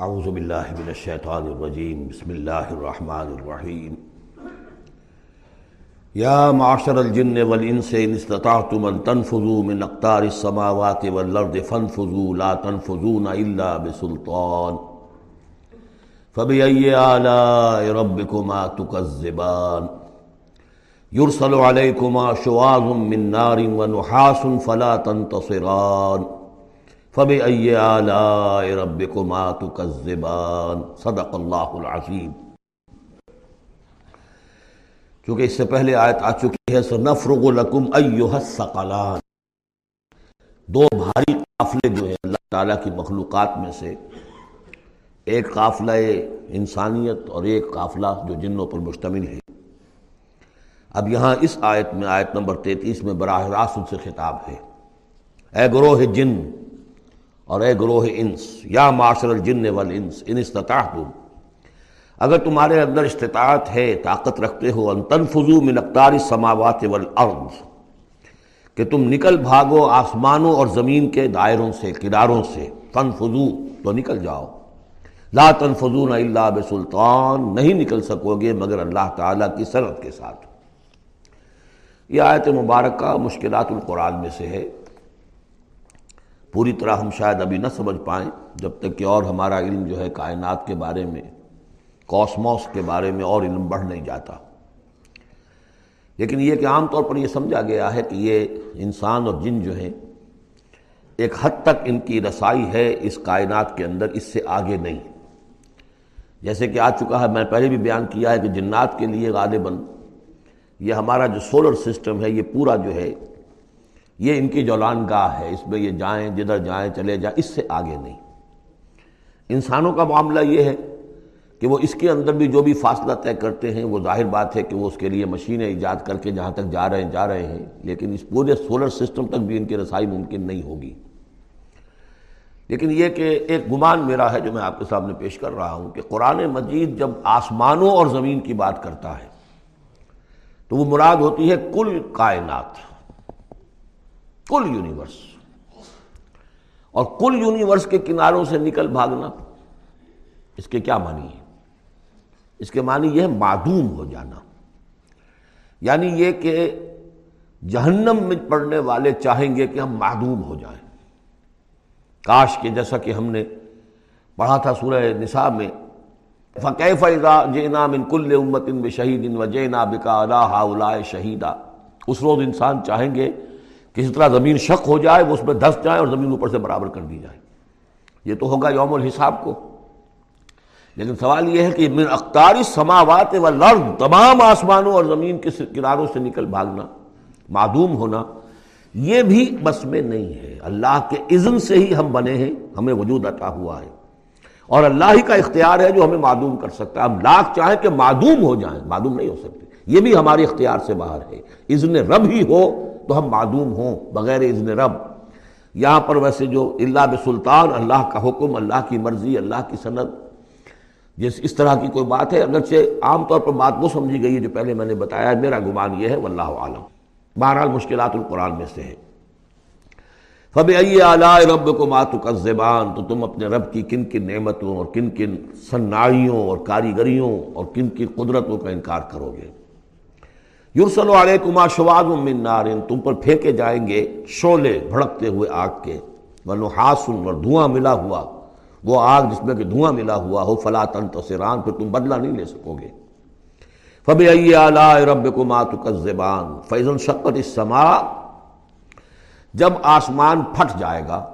اعوذ باللہ من الشیطان الرجیم، بسم اللہ الرحمن الرحیم۔ یا معاشر الجن والانس ان استطعتم ان تنفذوا من اقطار السماوات والارض فانفذوا لا تنفذون الا بسلطان۔ فبأي آلاء ربكما تكذبان؟ يرسل عليكما شواظ من نار ونحاس فلا تنتصران۔ فبأي آلاء ربكما تكذبان صدق اللہ العظیم چونکہ اس سے پہلے آیت آ چکی ہے، سنفرغ لکم ایوہ الثقلان۔ دو بھاری قافلے جو ہیں اللہ تعالیٰ کی مخلوقات میں سے، ایک قافلہ انسانیت اور ایک قافلہ جو جنوں پر مشتمل ہے۔ اب یہاں اس آیت میں، آیت نمبر تینتیس میں براہ راست ان سے خطاب ہے۔ اے گروہ جن اور اے گروہ انس، یا معاشر الجن والانس، ان استطاعتم اگر تمہارے اندر استطاعت ہے، طاقت رکھتے ہو، ان تنفذو من اقتار السماوات والارض، کہ تم نکل بھاگو آسمانوں اور زمین کے دائروں سے، کناروں سے۔ تنفذو تو نکل جاؤ۔ لا تنفذون الا بسلطان، نہیں نکل سکو گے مگر اللہ تعالیٰ کی صنعت کے ساتھ۔ یہ آیت مبارکہ مشکلات القرآن میں سے ہے۔ پوری طرح ہم شاید ابھی نہ سمجھ پائیں جب تک کہ اور ہمارا علم جو ہے کائنات کے بارے میں، کاسموس کے بارے میں اور علم بڑھ نہیں جاتا۔ لیکن یہ کہ عام طور پر یہ سمجھا گیا ہے کہ یہ انسان اور جن جو ہیں، ایک حد تک ان کی رسائی ہے اس کائنات کے اندر، اس سے آگے نہیں۔ جیسے کہ آ چکا ہے، میں پہلے بھی بیان کیا ہے کہ جنات کے لیے غالباً یہ ہمارا جو سولر سسٹم ہے، یہ پورا جو ہے یہ ان کی جولان گاہ ہے، اس میں یہ جائیں، جدھر جائیں، چلے جائیں، اس سے آگے نہیں۔ انسانوں کا معاملہ یہ ہے کہ وہ اس کے اندر بھی جو بھی فاصلہ طے کرتے ہیں، وہ ظاہر بات ہے کہ وہ اس کے لیے مشینیں ایجاد کر کے جہاں تک جا رہے ہیں، جا رہے ہیں، لیکن اس پورے سولر سسٹم تک بھی ان کی رسائی ممکن نہیں ہوگی۔ لیکن یہ کہ ایک گمان میرا ہے جو میں آپ کے سامنے پیش کر رہا ہوں کہ قرآن مجید جب آسمانوں اور زمین کی بات کرتا ہے، تو وہ مراد ہوتی ہے کل کائنات۔ کل یونیورس۔ اور کل یونیورس کے کناروں سے نکل بھاگنا، اس کے کیا معنی ہے؟ اس کے معنی یہ ہے معدوم ہو جانا۔ یعنی یہ کہ جہنم میں پڑنے والے چاہیں گے کہ ہم معدوم ہو جائیں۔ کاش کے جیسا کہ ہم نے پڑھا تھا سورہ نساء میں فقیف جینا من کل امت ان شہید ان و جینا بکا اللہ شہیدہ اس روز انسان چاہیں گے کسی طرح زمین شک ہو جائے، وہ اس میں دھس جائے اور زمین اوپر سے برابر کر دی جائے۔ یہ تو ہوگا یوم الحساب کو۔ لیکن سوال یہ ہے کہ من اختاری سماوات و لرد تمام آسمانوں اور زمین کے کناروں سے نکل بھاگنا، معدوم ہونا، یہ بھی بس میں نہیں ہے۔ اللہ کے اذن سے ہی ہم بنے ہیں، ہمیں وجود عطا ہوا ہے۔ اور اللہ ہی کا اختیار ہے جو ہمیں معدوم کر سکتا ہے۔ ہم لاکھ چاہیں کہ معدوم ہو جائیں، معدوم نہیں ہو سکتے۔ یہ بھی ہمارے اختیار سے باہر ہے۔ اذن رب ہی ہو تو ہم معدوم ہوں بغیر اذن رب۔ یہاں پر ویسے جو اللہ بسلطان اللہ کا حکم، اللہ کی مرضی، اللہ کی صنعت جس اس طرح کی کوئی بات ہے، اگرچہ عام طور پر بات وہ سمجھی گئی ہے جو پہلے میں نے بتایا، میرا گمان یہ ہے، واللہ عالم بہرحال مشکلات القرآن میں سے ہے فب اعلیٰ رب کو ماتو کا زبان تو تم اپنے رب کی کن کن نعمتوں اور کن کن صنائیوں اور کاریگریوں اور کن کی قدرتوں کا انکار کرو گے۔ یورسل علیکما شواز من نارن یعنی تم پر پھینکے جائیں گے شولے بھڑکتے ہوئے آگ کے۔ ونو ہاسن اور دھواں ملا ہوا۔ وہ آگ جس میں کہ دھواں ملا ہوا ہو، فلا تن تصران پھر تم بدلہ نہیں لے سکو گے۔ فب اعلیٰ رب کو ماتو کا زبان فیضن شقت اسما جب آسمان پھٹ جائے گا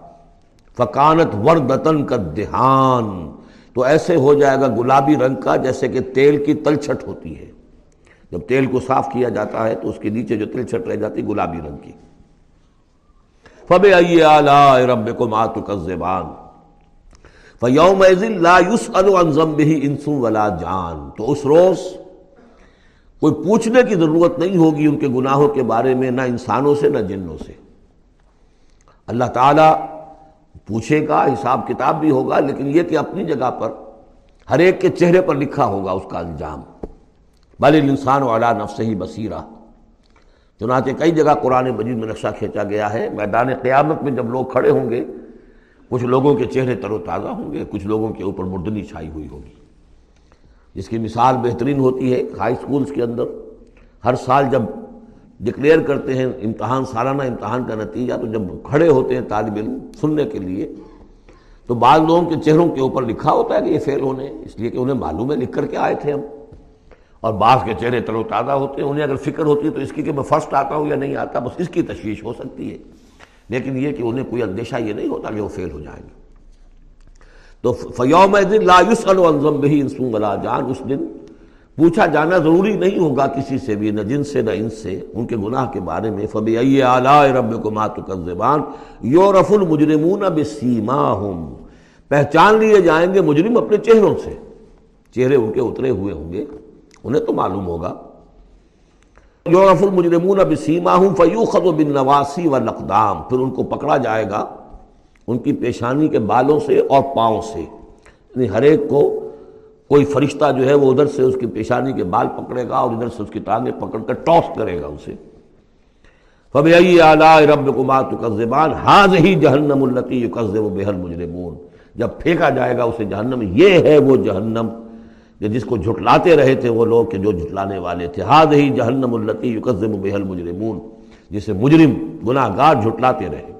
فکانت وردتن کا دہان تو ایسے ہو جائے گا گلابی رنگ کا، جیسے کہ تیل کی تلچھٹ ہوتی ہے۔ جب تیل کو صاف کیا جاتا ہے تو اس کے نیچے جو تل چھٹ رہ جاتی گلابی رنگ کی۔ فب اعلیٰ رب کو ماتو کا زبان فیوم لا یوس الزم بھی انسو ولا جان۔ تو اس روز کوئی پوچھنے کی ضرورت نہیں ہوگی ان کے گناہوں کے بارے میں، نہ انسانوں سے، نہ جنوں سے۔ اللہ تعالیٰ پوچھے گا، حساب کتاب بھی ہوگا، لیکن یہ کہ اپنی جگہ پر ہر ایک کے چہرے پر لکھا ہوگا اس کا انجام بل انسان والا نفس ہی بصیرہ۔ چنانچہ کئی جگہ قرآن مجید میں نقشہ کھینچا گیا ہے، میدان قیامت میں جب لوگ کھڑے ہوں گے، کچھ لوگوں کے چہرے تر و تازہ ہوں گے، کچھ لوگوں کے اوپر مردنی چھائی ہوئی ہوگی۔ جس کی مثال بہترین ہوتی ہے ہائی اسکولس کے اندر۔ ہر سال جب ڈکلیئر کرتے ہیں امتحان، سالانہ امتحان کا نتیجہ، تو جب کھڑے ہوتے ہیں طالب علم سننے کے لیے، تو بعض لوگوں کے چہروں کے اوپر لکھا ہوتا ہے کہ یہ فیل ہونے، اس لیے کہ انہیں معلوم ہے لکھ کر کے آئے تھے ہم۔ اور بعض کے چہرے تر و تازہ ہوتے ہیں، انہیں اگر فکر ہوتی ہے تو اس کی کہ میں فرسٹ آتا ہوں یا نہیں آتا، بس اس کی تشویش ہو سکتی ہے۔ لیکن یہ کہ انہیں کوئی اندیشہ یہ نہیں ہوتا کہ وہ فیل ہو جائیں گے۔ تو فیوم دن لا الزم بہی انسوں ولا جان۔ اس دن پوچھا جانا ضروری نہیں ہوگا کسی سے بھی، نہ جن سے، نہ ان سے، ان کے گناہ کے بارے میں۔ فبی اعلیٰ رب کو ماتو کا زبان یورف المجرمون بسیما پہچان لیے جائیں گے مجرم اپنے چہروں سے۔ چہرے ان کے اترے ہوئے ہوں گے۔ انہیں تو معلوم ہوگا۔ یورف المجرمون اب سیما ہوں فیوخت و بن نواسی و نقدام پھر ان کو پکڑا جائے گا ان کی پیشانی کے بالوں سے اور پاؤں سے۔ یعنی ہر ایک کو کوئی فرشتہ جو ہے وہ ادھر سے اس کی پیشانی کے بال پکڑے گا اور ادھر سے اس کی ٹانگیں پکڑ کر ٹاس کرے گا اسے۔ فب اعلیٰ رب کو مات زبان حاض ہی جہنم التی و بحر مجرمون جب پھینکا جائے گا اسے جہنم، یہ ہے وہ جہنم۔ کہ جس کو جھٹلاتے رہے تھے وہ لوگ کہ جو جھٹلانے والے تھے۔ ہاد ہی جہنم التی یقزم بحل مجرمون، جسے مجرم گناہ گار جھٹلاتے رہے۔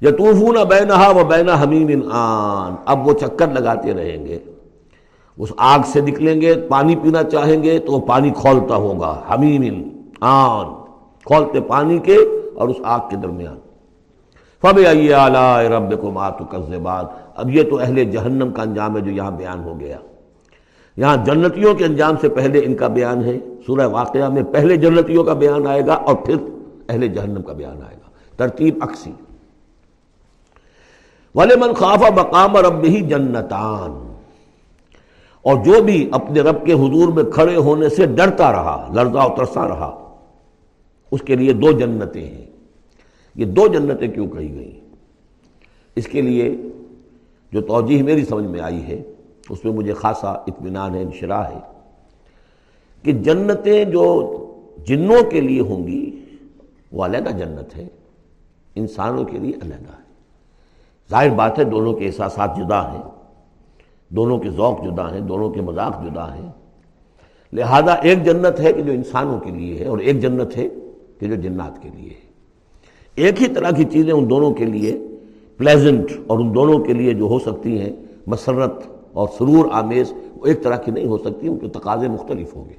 یا طوفون بینہا و بین حمیم آن، اب وہ چکر لگاتے رہیں گے۔ اس آگ سے نکلیں گے، پانی پینا چاہیں گے تو وہ پانی کھولتا ہوگا۔ حمیم آن، کھولتے پانی کے اور اس آگ کے درمیان۔ فب آئیے اعلیٰ رب کو ماتو اب یہ تو اہل جہنم کا انجام ہے جو یہاں بیان ہو گیا۔ یہاں جنتیوں کے انجام سے پہلے ان کا بیان ہے۔ سورہ واقعہ میں پہلے جنتیوں کا بیان آئے گا اور پھر اہل جہنم کا بیان آئے گا۔ ترتیب اکسی والے من خوافہ مقام رب ہی جنتان۔ اور جو بھی اپنے رب کے حضور میں کھڑے ہونے سے ڈرتا رہا، لرزا اترسا رہا، اس کے لیے دو جنتیں ہیں۔ یہ دو جنتیں کیوں کہی گئی اس کے لیے جو توجہ میری سمجھ میں آئی ہے اس میں مجھے خاصا اطمینان ہے انشرا ہے کہ جنتیں جو جنوں کے لیے ہوں گی، وہ علیحدہ جنت ہے۔ انسانوں کے لیے علیحدہ ہے۔ ظاہر بات ہے، دونوں کے احساسات جدا ہیں۔ دونوں کے ذوق جدا ہیں، دونوں کے مذاق جدا ہیں۔ لہذا ایک جنت ہے کہ جو انسانوں کے لیے ہے اور ایک جنت ہے کہ جو جنات کے لیے ہے۔ ایک ہی طرح کی چیزیں ان دونوں کے لیے پلیزنٹ اور ان دونوں کے لیے جو ہو سکتی ہیں، مسرت اور سرور آمیز وہ ایک طرح کی نہیں ہو سکتی، ان کے تقاضے مختلف ہوں گے۔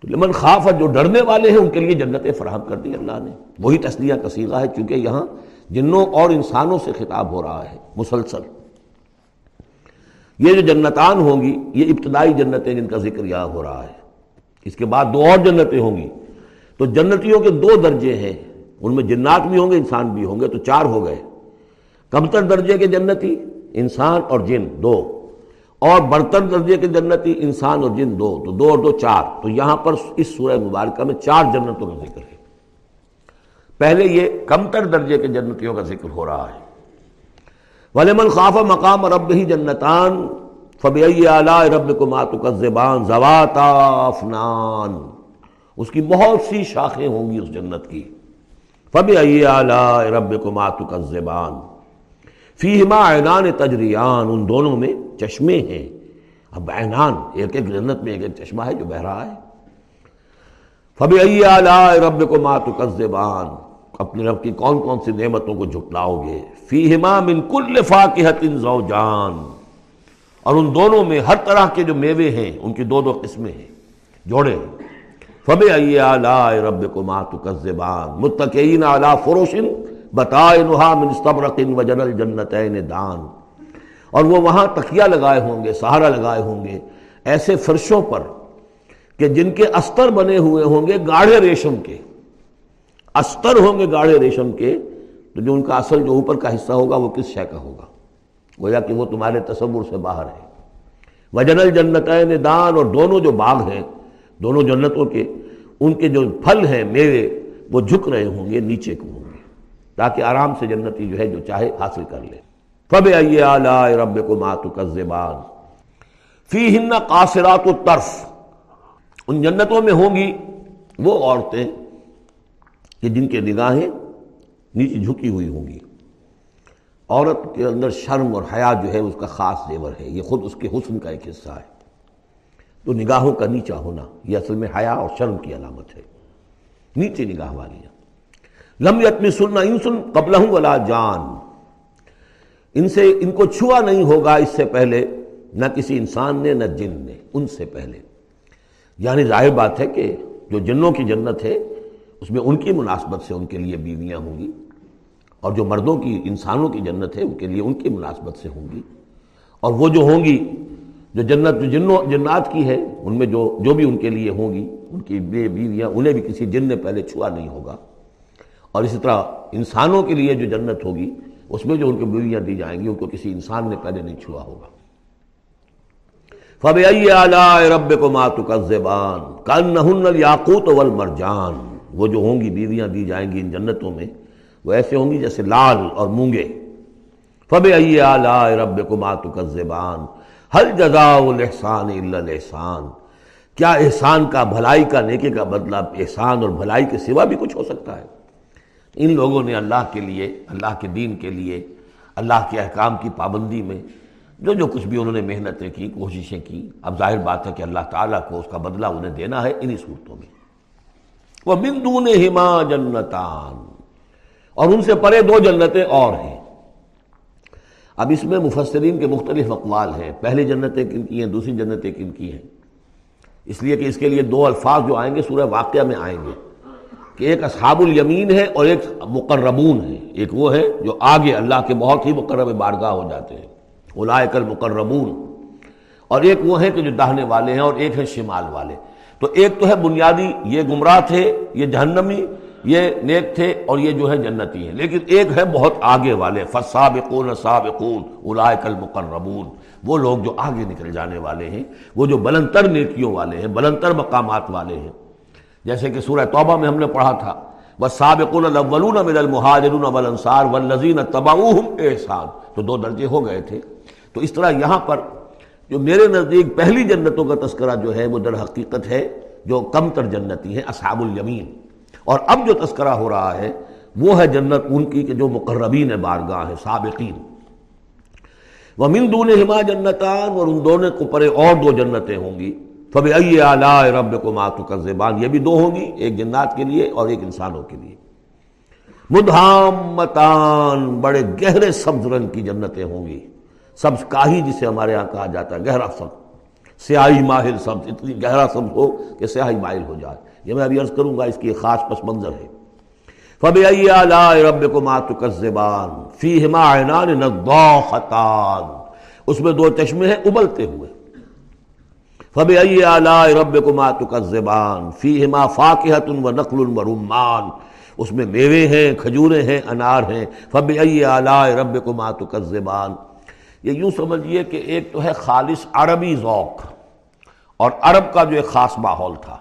تو لمن خوف جو ڈرنے والے ہیں، ان کے لیے جنتیں فراہم کر دی اللہ نے۔ وہی تسلیہ کثیرہ ہے کیونکہ یہاں جنوں اور انسانوں سے خطاب ہو رہا ہے، مسلسل۔ یہ جو جنتان ہوں گی، یہ ابتدائی جنتیں جن کا ذکر یہاں ہو رہا ہے، اس کے بعد دو اور جنتیں ہوں گی۔ تو جنتیوں کے دو درجے ہیں، ان میں جنات بھی ہوں گے، انسان بھی ہوں گے، تو چار ہو گئے۔ کم تر درجے کے جنتی انسان اور جن دو۔ اور برتن درجے کے جنتی انسان اور جن دو۔ تو دو اور دو چار۔ تو یہاں پر اس سورہ مبارکہ میں چار جنتوں کا ذکر ہے۔ پہلے یہ کم تر درجے کے جنتیوں کا ذکر ہو رہا ہے۔ ولیمن خاف مقام رب ہی جنتان فبی اعلیٰ رب کو ماتو کا زبان زواتا افنان اس کی بہت سی شاخیں ہوں گی اس جنت کی۔ فبی اعلیٰ رب کو ماتو کا زبان فیہما اعلان تجریان، ان دونوں میں چشمے ہیں۔ اب اعنان ایک ایک جنت میں ایک ایک چشمہ ہے جو بہ رہا ہے۔ فبی اعلیٰ رب کو مات اپنے رب کی کون کون سی نعمتوں کو جھٹلاؤ گے؟ فیہما من کل فاقحت زوجان۔ اور ان دونوں میں ہر طرح کے جو میوے ہیں، ان کی دو دو قسمیں ہیں۔ جوڑے۔ فب اعلیٰ رب کو مات متقین اعلیٰ فروشن بتائے نہا منستبرقن و جنل دان۔ اور وہ وہاں تکیہ لگائے ہوں گے، سہارا لگائے ہوں گے، ایسے فرشوں پر کہ جن کے استر بنے ہوئے ہوں گے گاڑھے ریشم کے۔ استر ہوں گے گاڑھے ریشم کے، تو جو ان کا اصل جو اوپر کا حصہ ہوگا وہ کس شے کا ہوگا؟ گویا کہ وہ تمہارے تصور سے باہر ہے وجنل جنت دان، اور دونوں جو باغ ہیں، دونوں جنتوں کے، ان کے جو پھل ہیں میوے، وہ جھک رہے ہوں گے نیچے کو تاکہ آرام سے جنتی جو ہے جو چاہے حاصل کر لے۔ فب اعلی رب کو ماتو کا زبان فی ہن قاصرات الطرف۔ ان جنتوں میں ہوں گی وہ عورتیں کہ جن کے نگاہیں نیچے جھکی ہوئی ہوں گی۔ عورت کے اندر شرم اور حیا جو ہے اس کا خاص زیور ہے، یہ خود اس کے حسن کا ایک حصہ ہے۔ تو نگاہوں کا نیچا ہونا، یہ اصل میں حیا اور شرم کی علامت ہے۔ نیچے نگاہ والی۔ لم یتمی سننا ان سن قبل ولا جان۔ ان سے ان کو چھوا نہیں ہوگا اس سے پہلے، نہ کسی انسان نے، نہ جن نے، ان سے پہلے۔ یعنی ظاہر بات ہے کہ جو جنوں کی جنت ہے، اس میں ان کی مناسبت سے ان کے لیے بیویاں ہوں گی، اور جو مردوں کی، انسانوں کی جنت ہے، ان کے لیے ان کی مناسبت سے ہوں گی۔ اور وہ جو ہوں گی، جو جنت، جو جنوں، جنات کی ہے، ان میں جو جو بھی ان کے لیے ہوں گی، ان کی بیویاں، انہیں بھی کسی جن نے پہلے چھوا نہیں ہوگا۔ اور اسی طرح انسانوں کے لیے جو جنت ہوگی، اس میں جو ان کو بیویاں دی جائیں گی، ان کو کسی انسان نے پہلے نہیں چھوا ہوگا۔ فب رب کو ماتو کا زبان کن یاقوت ول مرجان وہ جو ہوں گی، بیویاں دی جائیں گی ان جنتوں میں، وہ ایسے ہوں گی جیسے لال اور مونگے۔ فب رب کو ماتو کا زبان ہر جزا الحسان احسان کیا احسان کا، بھلائی کا نیکے کا بدلہ احسان اور بھلائی کے سوا بھی کچھ ہو سکتا ہے؟ ان لوگوں نے اللہ کے لیے، اللہ کے دین کے لیے، اللہ کے احکام کی پابندی میں جو جو کچھ بھی انہوں نے محنتیں کی، کوششیں کی، اب ظاہر بات ہے کہ اللہ تعالیٰ کو اس کا بدلہ انہیں دینا ہے انہی صورتوں میں۔ وہ بندون ہما جنتان۔ اور ان سے پرے دو جنتیں اور ہیں۔ اب اس میں مفسرین کے مختلف اقوال ہیں۔ پہلی جنتیں کن کی ہیں، دوسری جنتیں کن کی ہیں۔ اس لیے کہ اس کے لیے دو الفاظ جو آئیں گے، سورہ واقعہ میں آئیں گے۔ کہ ایک اصحاب الیمین ہے اور ایک مقربون ہے۔ ایک وہ ہے جو آگے اللہ کے بہت ہی مقرب بارگاہ ہو جاتے ہیں۔ اولائک المقربون۔ اور ایک وہ ہے کہ جو دہنے والے ہیں اور ایک ہے شمال والے۔ تو ایک تو ہے بنیادی، یہ گمراہ تھے، یہ جہنمی، یہ نیک تھے اور یہ جو ہے جنتی ہیں۔ لیکن ایک ہے بہت آگے والے فصابقون سابقون، اولائک المقربون۔ وہ لوگ جو آگے نکل جانے والے ہیں، وہ جو بلندر نیکیوں والے ہیں بلندر مقامات والے ہیں۔ جیسے کہ سورہ توبہ میں ہم نے پڑھا تھا۔ بس سابقون الاولون من المہاجرون والانصار والذین تبعوہم احسان تو دو درجے ہو گئے تھے۔ تو اس طرح یہاں پر جو میرے نزدیک پہلی جنتوں کا تذکرہ جو ہے وہ در حقیقت ہے، جو کم تر جنتی ہیں، اصحاب الیمین۔ اور اب جو تذکرہ ہو رہا ہے، وہ ہے جنت ان کی کہ جو مقربین بارگاہ ہے سابقین۔ وہ مندون ہما جنتان اور ان دونوں کو پرے اور دو جنتیں ہوں گی۔ فب اعلی رب کو ماتو کا زبان یہ بھی دو ہوں گی ایک جنات کے لیے اور ایک انسانوں کے لیے۔ مدھام بڑے گہرے سبز رنگ کی جنتیں ہوں گی۔ سبز کاہی جسے ہمارے یہاں کہا جاتا ہے، گہرا سبز۔ سیاہی ماہر سبز، اتنی گہرا سبز ہو کہ سیاہی ماہر ہو جائے۔ یہ میں ابھی عرض کروں گا، اس کی خاص پس منظر ہے۔ فب رب کو ماتو کا زبان فی ہما اس میں دو چشمے ہیں، ابلتے ہوئے۔ فب رب کو ماتو کا زبان فی ہما فاقحت و نقل و رمان اس میں میوے ہیں کھجورے ہیں، انار ہیں۔ فب رب کو ماتو کا زبان یہ یوں سمجھیے کہ ایک تو ہے خالص عربی ذوق اور عرب کا جو ایک خاص ماحول تھا۔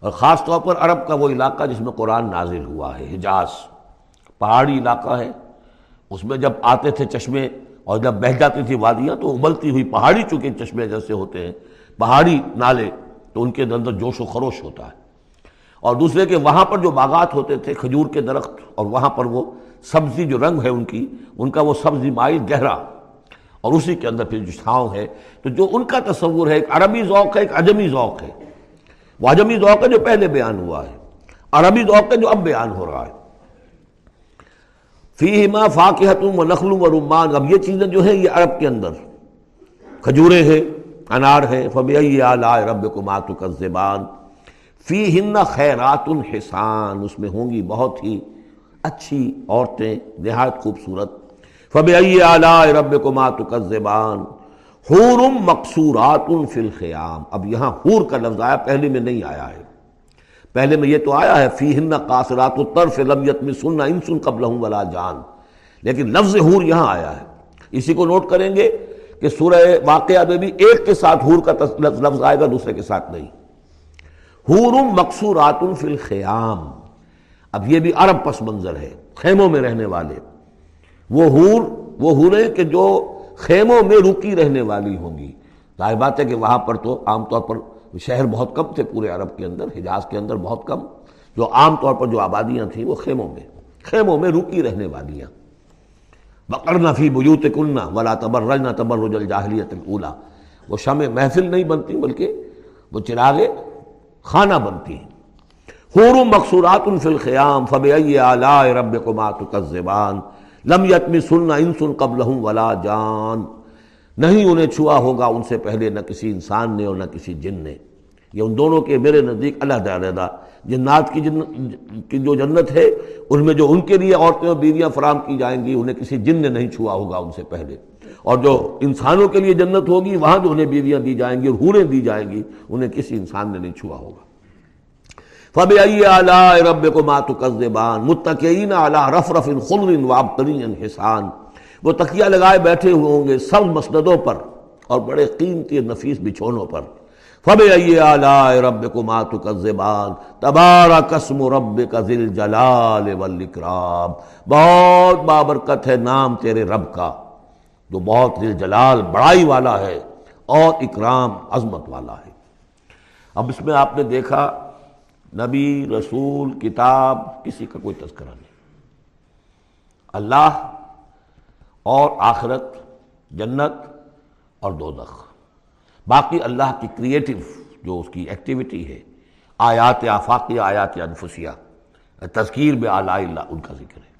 اور خاص طور پر عرب کا وہ علاقہ جس میں قرآن نازل ہوا ہے، حجاز۔ پہاڑی علاقہ ہے۔ اس میں جب آتے تھے چشمے اور جب بہ جاتی تھی وادیاں تو ابلتی ہوئی پہاڑی چونکہ چشمے جیسے ہوتے ہیں پہاڑی نالے تو ان کے اندر جوش و خروش ہوتا ہے۔ اور دوسرے کہ وہاں پر جو باغات ہوتے تھے، کھجور کے درخت، اور وہاں پر وہ سبزی جو رنگ ہے ان کی، ان کا وہ سبزی مائل گہرا۔ اور اسی کے اندر پھر جو چھاؤں ہے، تو جو ان کا تصور ہے، ایک عربی ذوق ہے، ایک عجمی ذوق ہے۔ واجمی ذوق ہے جو پہلے بیان ہوا ہے۔ عربی ذوق ہے جو اب بیان ہو رہا ہے۔ فی ما فاقحت و نخل و رمان۔ اب یہ چیزیں جو ہیں، یہ عرب کے اندر۔ کھجورے ہیں انار ہے۔ فبی رب کو ماتو کا زبان فی ہن خیرات الحسان اس میں ہوں گی بہت ہی اچھی عورتیں۔ نہایت خوبصورت۔ فب رب کو ماتو کا زبان حورم مقصورات فی الخیام اب یہاں حور کا لفظ آیا، پہلے میں نہیں آیا ہے۔ پہلے میں یہ تو آیا ہے فی ہن قاصرات الطرف لم یتم سننا انسن قبل ولا جان۔ لیکن لفظ حور یہاں آیا ہے۔ اسی کو نوٹ کریں گے۔ کہ سورہ واقعہ میں بھی ایک کے ساتھ حور کا لفظ آئے گا، دوسرے کے ساتھ نہیں۔ حورم مقصورات فی الخیام۔ اب یہ بھی عرب پس منظر ہے، خیموں میں رہنے والے۔ وہ حور وہ حوریں کہ جو خیموں میں رکی رہنے والی ہوں گی۔ ظاہر بات ہے کہ وہاں پر تو عام طور پر شہر بہت کم تھے پورے عرب کے اندر، حجاز کے اندر بہت کم۔ جو عام طور پر جو آبادیاں تھیں وہ خیموں میں خیموں میں رکی رہنے والیاں بکر نفی بجوت کننا ولا تبر رج نہ تبر وہ شمع محفل نہیں بنتی، بلکہ وہ چراغ خانہ بنتی ہیں۔ حور مقصورات فی الخیام فب آلائے رب کو مات لم یتمی سننا ان سن قبل ولا جان۔ نہیں انہیں چھوا ہوگا ان سے پہلے، نہ کسی انسان نے اور نہ کسی جن نے۔ یہ ان دونوں کے میرے نزدیک علیحدہ علیحدہ جنات کی جن کی جو جنت ہے، ان میں جو ان کے لیے عورتیں اور بیویاں فراہم کی جائیں گی، انہیں کسی جن نے نہیں چھوا ہوگا ان سے پہلے۔ اور جو انسانوں کے لیے جنت ہوگی، وہاں جو انہیں بیویاں دی جائیں گی اور حوریں دی جائیں گی، انہیں کسی انسان نے نہیں چھوا ہوگا۔ فب اعلیٰ رب کو ماتو قزبان متقین اعلیٰ رف رف خلر وابترین حسان۔ وہ تکیہ لگائے بیٹھے ہوئے ہوں گے سب مسندوں پر اور بڑے قیمتی نفیس بچھونوں پر۔ فب اعلیٰ رب کو ماتو قزبان تبارہ قسم رب کا ذل جلال والاکرام بہت بابرکت ہے نام تیرے رب کا جو بہت ذل جلال بڑائی والا ہے اور اکرام، عظمت والا ہے۔ اب اس میں آپ نے دیکھا نبی، رسول، کتاب، کسی کا کوئی تذکرہ نہیں۔ اللہ اور آخرت، جنت اور دوزخ۔ باقی اللہ کی کریٹو جو اس کی ایکٹیویٹی ہے، آیات آفاقیہ، آیات انفسیہ، تذکیر بے آلہ اللہ، ان کا ذکر ہے۔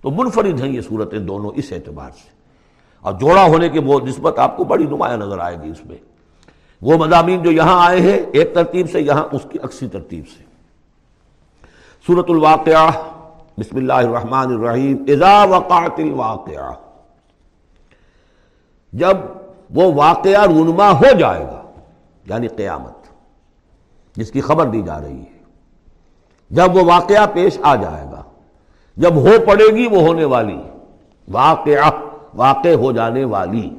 تو منفرد ہیں یہ صورتیں دونوں اس اعتبار سے۔ اور جوڑا ہونے کے وہ نسبت آپ کو بڑی نمایاں نظر آئے گی اس میں۔ وہ مضامین جو یہاں آئے ہیں، ایک ترتیب سے، یہاں اس کی اکسی ترتیب سے۔ سورت الواقعہ، بسم اللہ الرحمن الرحیم، اذا وقعت الواقعہ۔ جب وہ واقعہ رونما ہو جائے گا یعنی قیامت، جس کی خبر دی جا رہی ہے۔ جب وہ واقعہ پیش آ جائے گا، جب ہو پڑے گی وہ ہونے والی، واقعہ، واقع ہو جانے والی۔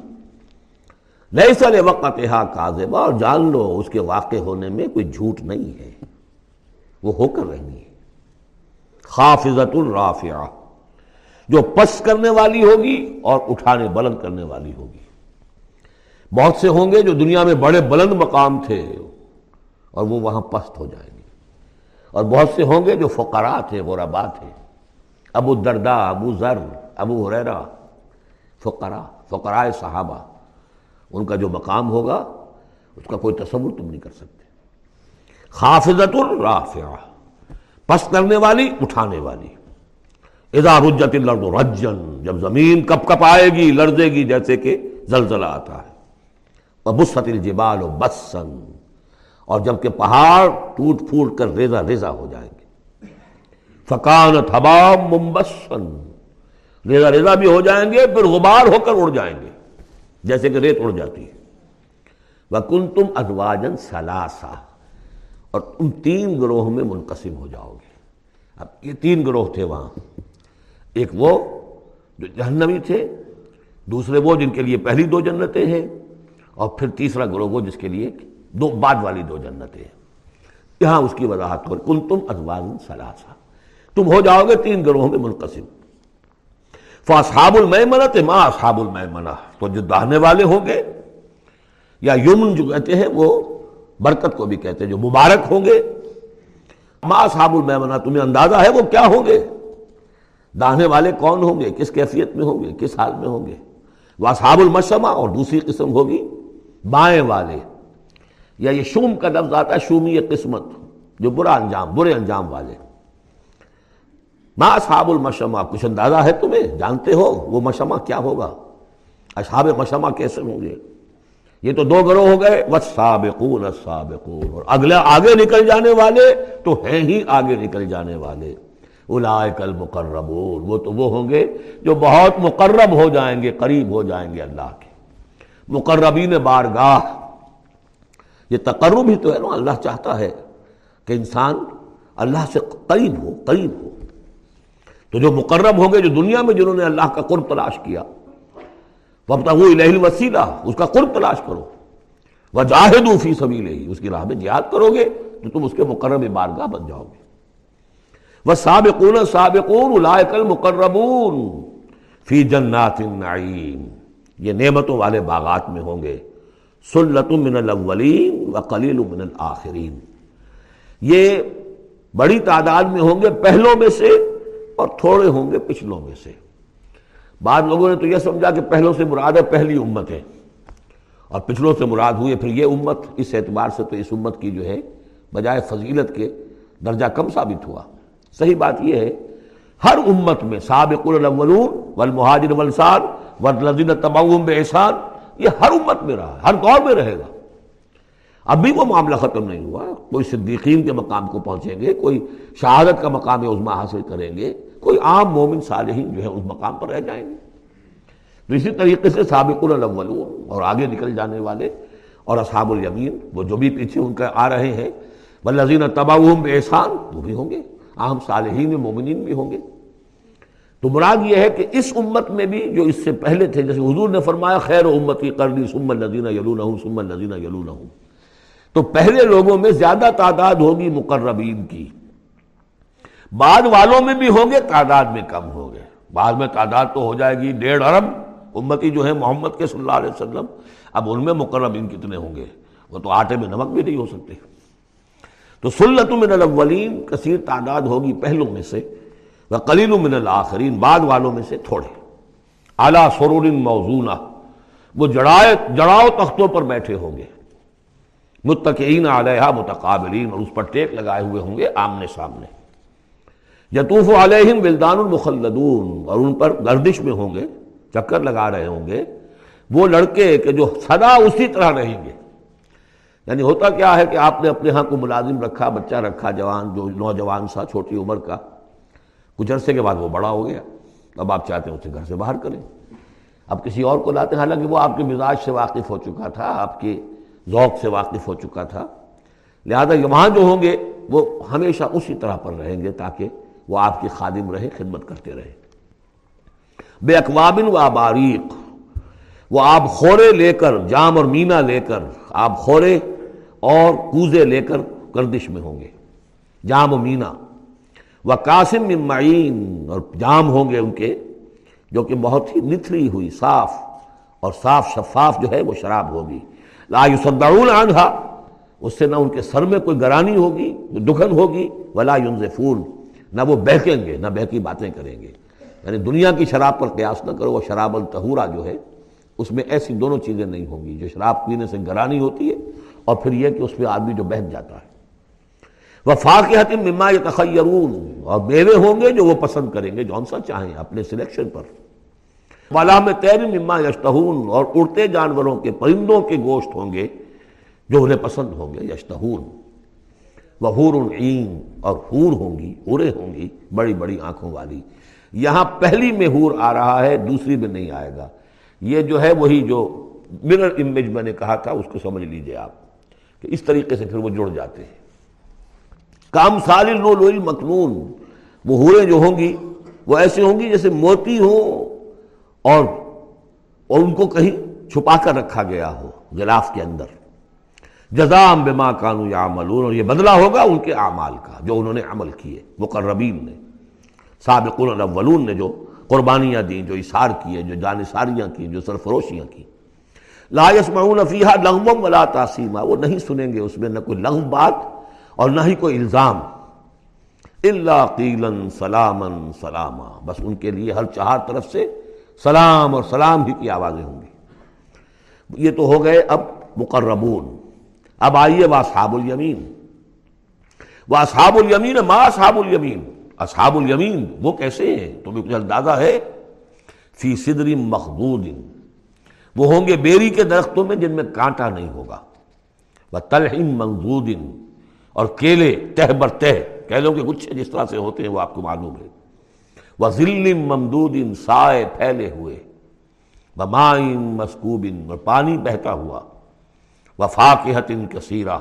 نہیں سر وقت کاذبہ اور جان لو اس کے واقع ہونے میں کوئی جھوٹ نہیں ہے، وہ ہو کر رہنی ہے۔ خافظت الرافعہ جو پس کرنے والی ہوگی اور اٹھانے بلند کرنے والی ہوگی۔ بہت سے ہوں گے جو دنیا میں بڑے بلند مقام تھے اور وہ وہاں پست ہو جائیں گے۔ اور بہت سے ہوں گے جو فقراء تھے غربا تھے۔ ابو دردا ابو ذر، ابو حریرا فقراء فقراء صحابہ۔ ان کا جو مقام ہوگا، اس کا کوئی تصور تم نہیں کر سکتے۔ خافضت الرافعہ پس کرنے والی، اٹھانے والی۔ اذا رجت الارض رجن جب زمین کپ کپ آئے گی، لرزے گی، جیسے کہ زلزلہ آتا ہے۔ وبست الجبال بسن اور جبکہ پہاڑ ٹوٹ پھوٹ کر ریزا ریزا ہو جائیں گے۔ فکانت حبام ممبسن ریزا ریزا بھی ہو جائیں گے، پھر غبار ہو کر اڑ جائیں گے، جیسے کہ ریت اڑ جاتی ہے۔ وہ کن تم ادواجن سلاسا اور تم تین گروہ میں منقسم ہو جاؤ گے۔ اب یہ تین گروہ تھے وہاں۔ ایک وہ جو جہنمی تھے، دوسرے وہ جن کے لیے پہلی دو جنتیں ہیں۔ اور پھر تیسرا گروہ وہ جس کے لیے دو بعد والی دو جنتیں ہیں۔ یہاں اس کی وضاحت ہو کن تم ادواجن سلاسا تم ہو جاؤ گے تین گروہوں میں منقسم۔ فاصحاب المنا تو ماں اصحاب المنا تو جو دہنے والے ہوں گے، یا یمن جو کہتے ہیں، وہ برکت کو بھی کہتے ہیں، جو مبارک ہوں گے۔ ماں اصحاب المنا تمہیں اندازہ ہے وہ کیا ہوں گے؟ دہنے والے کون ہوں گے؟ کس کیفیت میں ہوں گے؟ کس حال میں ہوں گے؟ وہ اصحاب المشمہ اور دوسری قسم ہوگی۔ بائیں والے، یا یہ شوم کا لفظ آتا ہے، شومی قسمت، جو برا انجام، برے انجام والے۔ ما اصحاب المشمہ کچھ اندازہ ہے تمہیں؟ جانتے ہو وہ مشمہ کیا ہوگا؟ اصحاب مشمہ کیسے ہوں گے؟ یہ تو دو گروہ ہو گئے، والسابقون السابقون۔ اور اگلے آگے نکل جانے والے تو ہیں ہی آگے نکل جانے والے۔ اولئک المقربون، وہ تو وہ ہوں گے جو بہت مقرب ہو جائیں گے، قریب ہو جائیں گے اللہ کے۔ مقربین بارگاہ۔ یہ تقرب ہی تو ہے نا، اللہ چاہتا ہے کہ انسان اللہ سے قریب ہو قریب ہو۔ تو جو مقرب ہوں گے جو دنیا میں، جنہوں نے اللہ کا قرب تلاش کیا۔ وقت وہ الہ وسیلہ اس کا قرب تلاش کرو۔ وہ جاہد فی سبھی لے اس کی راہ میں جہاد کرو گے تو تم اس کے مقرب بارگاہ بن جاؤ گے۔ وہ سابقون سابقون الائق المقربون، فی جنات النعیم۔ یہ نعمتوں والے باغات میں ہوں گے۔ سلت من الاولین و قلیل من الاخرین یہ بڑی تعداد میں ہوں گے پہلوں میں سے اور تھوڑے ہوں گے پچھلوں میں سے۔ بعض لوگوں نے تو یہ سمجھا کہ پہلوں سے مراد ہے پہلی امت ہے۔ اور پچھلوں سے مراد ہوئی پھر یہ امت۔ اس اعتبار سے تو اس امت کی جو ہے بجائے فضیلت کے درجہ کم ثابت ہوا۔ صحیح بات یہ ہے، ہر امت میں سابق الاولون والمہاجر والسار والذین تبعوهم بإحسان، یہ ہر امت میں رہا ہر دور میں رہے گا۔ ابھی وہ معاملہ ختم نہیں ہوا، کوئی صدیقین کے مقام کو پہنچیں گے، کوئی شہادت کا مقام عظما حاصل کریں گے، کوئی عام مومن صالحین جو ہے اس مقام پر رہ جائیں گے۔ تو اسی طریقے سے سابق الاولون اور آگے نکل جانے والے اور اصحاب الیمین، وہ جو بھی پیچھے ان کا آ رہے ہیں، والذین تبعوهم بإحسان، وہ بھی ہوں گے، عام صالحین مومنین بھی ہوں گے۔ تو مراد یہ ہے کہ اس امت میں بھی جو اس سے پہلے تھے، جیسے حضور نے فرمایا، خیر امتی کرنی سم الذین یلونہم، ثم الذین یلونہم۔ تو پہلے لوگوں میں زیادہ تعداد ہوگی مقربین کی۔ بعد والوں میں بھی ہوں گے، تعداد میں کم ہو گئے بعد میں تعداد تو ہو جائے گی ڈیڑھ ارب۔ امتی جو ہے محمد کے صلی اللہ علیہ وسلم، اب ان میں مقربین کتنے ہوں گے؟ وہ تو آٹے میں نمک بھی نہیں ہو سکتے۔ تو سلت من الاولین، کثیر تعداد ہوگی پہلوں میں سے۔ وہ کلیل من الآخرین، بعد والوں میں سے تھوڑے۔ اعلیٰ سرور موزونہ، وہ جڑائے، جڑاؤ تختوں پر بیٹھے ہوں گے۔ متقین علیہ متقابلین، اور اس پر ٹیک لگائے ہوئے ہوں گے آمنے سامنے۔ یتوف علیہم ولدان المخلدون اور ان پر گردش میں ہوں گے، چکر لگا رہے ہوں گے۔ وہ لڑکے کہ جو سدا اسی طرح رہیں گے۔ یعنی ہوتا کیا ہے کہ آپ نے اپنے ہاں کو ملازم رکھا، بچہ رکھا، جوان، جو نوجوان سا، چھوٹی عمر کا کچھ عرصے کے بعد وہ بڑا ہو گیا۔ اب آپ چاہتے ہیں اسے گھر سے باہر کریں۔ اب کسی اور کو لاتے ہیں۔ حالانکہ وہ آپ کے مزاج سے واقف ہو چکا تھا، آپ کے ذوق سے واقف ہو چکا تھا۔ لہذا وہاں جو ہوں گے، وہ ہمیشہ اسی طرح پر رہیں گے تاکہ وہ آپ کی خادم رہے، خدمت کرتے رہے۔ بے اقوابن و آباریک وہ آپ خورے لے کر، جام اور مینا لے کر آپ خورے اور کوزے لے کر گردش میں ہوں گے۔ جام و مینا۔ وہ قاسم معین، اور جام ہوں گے ان کے، جو کہ بہت ہی نتھری ہوئی، صاف، اور صاف شفاف جو ہے وہ شراب ہوگی۔ لا يصدعون عنها اس سے نہ ان کے سر میں کوئی گرانی ہوگی دکھن ہوگی، ولا ينزفون نہ وہ بہکیں گے، نہ بہکی باتیں کریں گے۔ یعنی دنیا کی شراب پر قیاس نہ کرو، وہ شراب الطہورا جو ہے، اس میں ایسی دونوں چیزیں نہیں ہوں گی۔ جو شراب پینے سے گرانی ہوتی ہے، اور پھر یہ کہ اس پہ آدمی جو بہت جاتا ہے۔ وہ فاقحت مما تخیرون اور میوے ہوں گے جو وہ پسند کریں گے جون سا چاہیں اپنے سلیکشن پر۔ والا میں تیر مما یشتہون، اور اڑتے جانوروں کے پرندوں کے گوشت ہوں گے جو انہیں پسند ہوں گے، یشتہون۔ وہ حور عین اور حور ہوں گی حوریں ہوں گی، بڑی بڑی آنکھوں والی۔ یہاں پہلی میں حور آ رہا ہے، دوسری میں نہیں آئے گا۔ یہ جو ہے وہی جو مرر امیج میں نے کہا تھا، اس کو سمجھ لیجیے آپ کہ اس طریقے سے پھر وہ جڑ جاتے ہیں۔ کام سال لو لوئی مکنون وہ حوریں جو ہوں گی، وہ ایسے ہوں گی جیسے موتی ہوں۔ اور اور ان کو کہیں چھپا کر رکھا گیا ہو، غلاف کے اندر۔ جزام بما کانو یا عملون اور یہ بدلہ ہوگا ان کے اعمال کا، جو انہوں نے عمل کیے، مقربین نے۔ سابق الاولون نے جو قربانیاں دیں، جو اشار کیے، جو جانساریاں کی جو سرفروشیاں کی لا يسمعون فیہا لغم ولا تاسیما۔ وہ نہیں سنیں گے اس میں نہ کوئی لغم بات اور نہ ہی کوئی الزام۔ اللہ قیلن سلامن سلاما۔ بس ان کے لیے ہر چہار طرف سے سلام اور سلام ہی کی آوازیں ہوں گی۔ یہ تو ہو گئے اب مقربون۔ اب آئیے وہ الیمین۔ وہ اصحاب الیمین ما اصحاب الیمین۔ اصحاب الیمین وہ کیسے ہیں؟ تمہیں کچھ اندازہ ہے؟ فی صدر مخدود وہ ہوں گے بیری کے درختوں میں جن میں کانٹا نہیں ہوگا۔ وہ تلحم منظود اور کیلے تہ بر تہ، کیلوں کے گچھے جس طرح سے ہوتے ہیں وہ آپ کو معلوم ہے۔ وہ ذلم ممدود سائے پھیلے ہوئے وہ مسکوب، اور پانی بہتا ہوا وہ فاقحت کثیرہ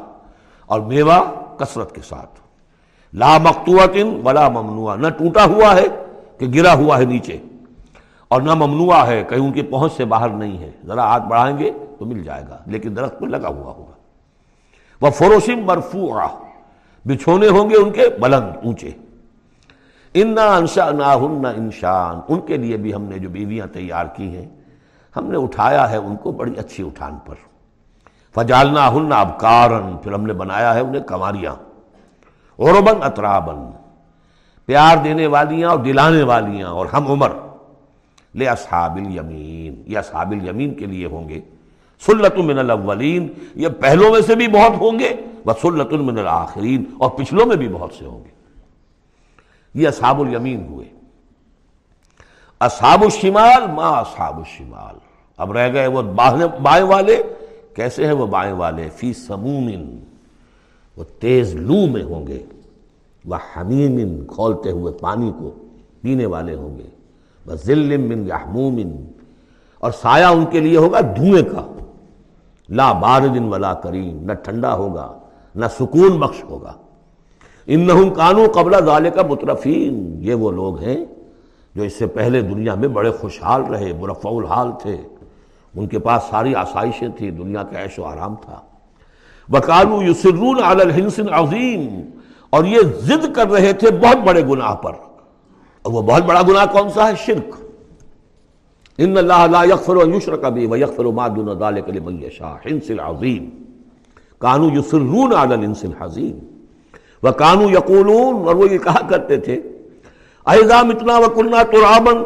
اور میوہ کثرت کے ساتھ۔ لا مقتوعت ولا ممنوع نہ ٹوٹا ہوا ہے کہ گرا ہوا ہے نیچے، اور نہ ممنوع ہے کہیں ان کی پہنچ سے باہر نہیں ہے۔ ذرا ہاتھ بڑھائیں گے تو مل جائے گا، لیکن درخت پر لگا ہوا ہوگا۔ وہ فروشم مرفوع بچھونے ہوں گے ان کے بلند اونچے۔ انا انشا نا ہن انشان ان کے لیے بھی ہم نے جو بیویاں تیار کی ہیں، ہم نے اٹھایا ہے ان کو بڑی اچھی اٹھان پر۔ فجالنا ہن اب کارن پھر ہم نے بنایا ہے انہیں کماریاں۔ عربن اطرابن پیار دینے والیاں اور دلانے والیاں۔ اور ہم عمر۔ لے اصحاب الیمین یہ اصحاب الیمین کے لیے ہوں گے۔ سلت من الاولین یہ پہلوں میں سے بھی بہت ہوں گے۔ وہ سلت من الاخرین، اور پچھلوں میں بھی بہت سے ہوں گے۔ یہ اصحاب الیمین ہوئے۔ اصحاب الشمال، ما اصحاب الشمال۔ اب رہ گئے وہ بائیں والے۔ کیسے ہیں وہ بائیں والے؟ فی سمومن۔ وہ تیز لو میں ہوں گے۔ وہ حمیم کھولتے ہوئے پانی کو پینے والے ہوں گے۔ وہ ذلم من یحموم اور سایہ ان کے لیے ہوگا دھوئیں کا۔ لا باردن ولا کریم نہ ٹھنڈا ہوگا۔ نہ سکون بخش ہوگا۔ ان کانو قبل ظال کا مترفین۔ یہ وہ لوگ ہیں جو اس سے پہلے دنیا میں بڑے خوشحال رہے مرفع الحال تھے۔ ان کے پاس ساری آسائشیں تھیں، دنیا کا عیش و آرام تھا۔ وکالو یسرون علی الحنس عظیم اور یہ ضد کر رہے تھے بہت بڑے گناہ پر۔ اور وہ بہت بڑا گناہ کون سا ہے؟ شرک۔ ان اللہ لا یغفر و یشرک بھی و یغفر ما دون ذلک لمن یشاء حنس العظیم۔ کانو یسرون علی الحنس العظیم وکانو یقولون، اور وہ یہ کہا کرتے تھے ایزام اتنا وکلنا ترابن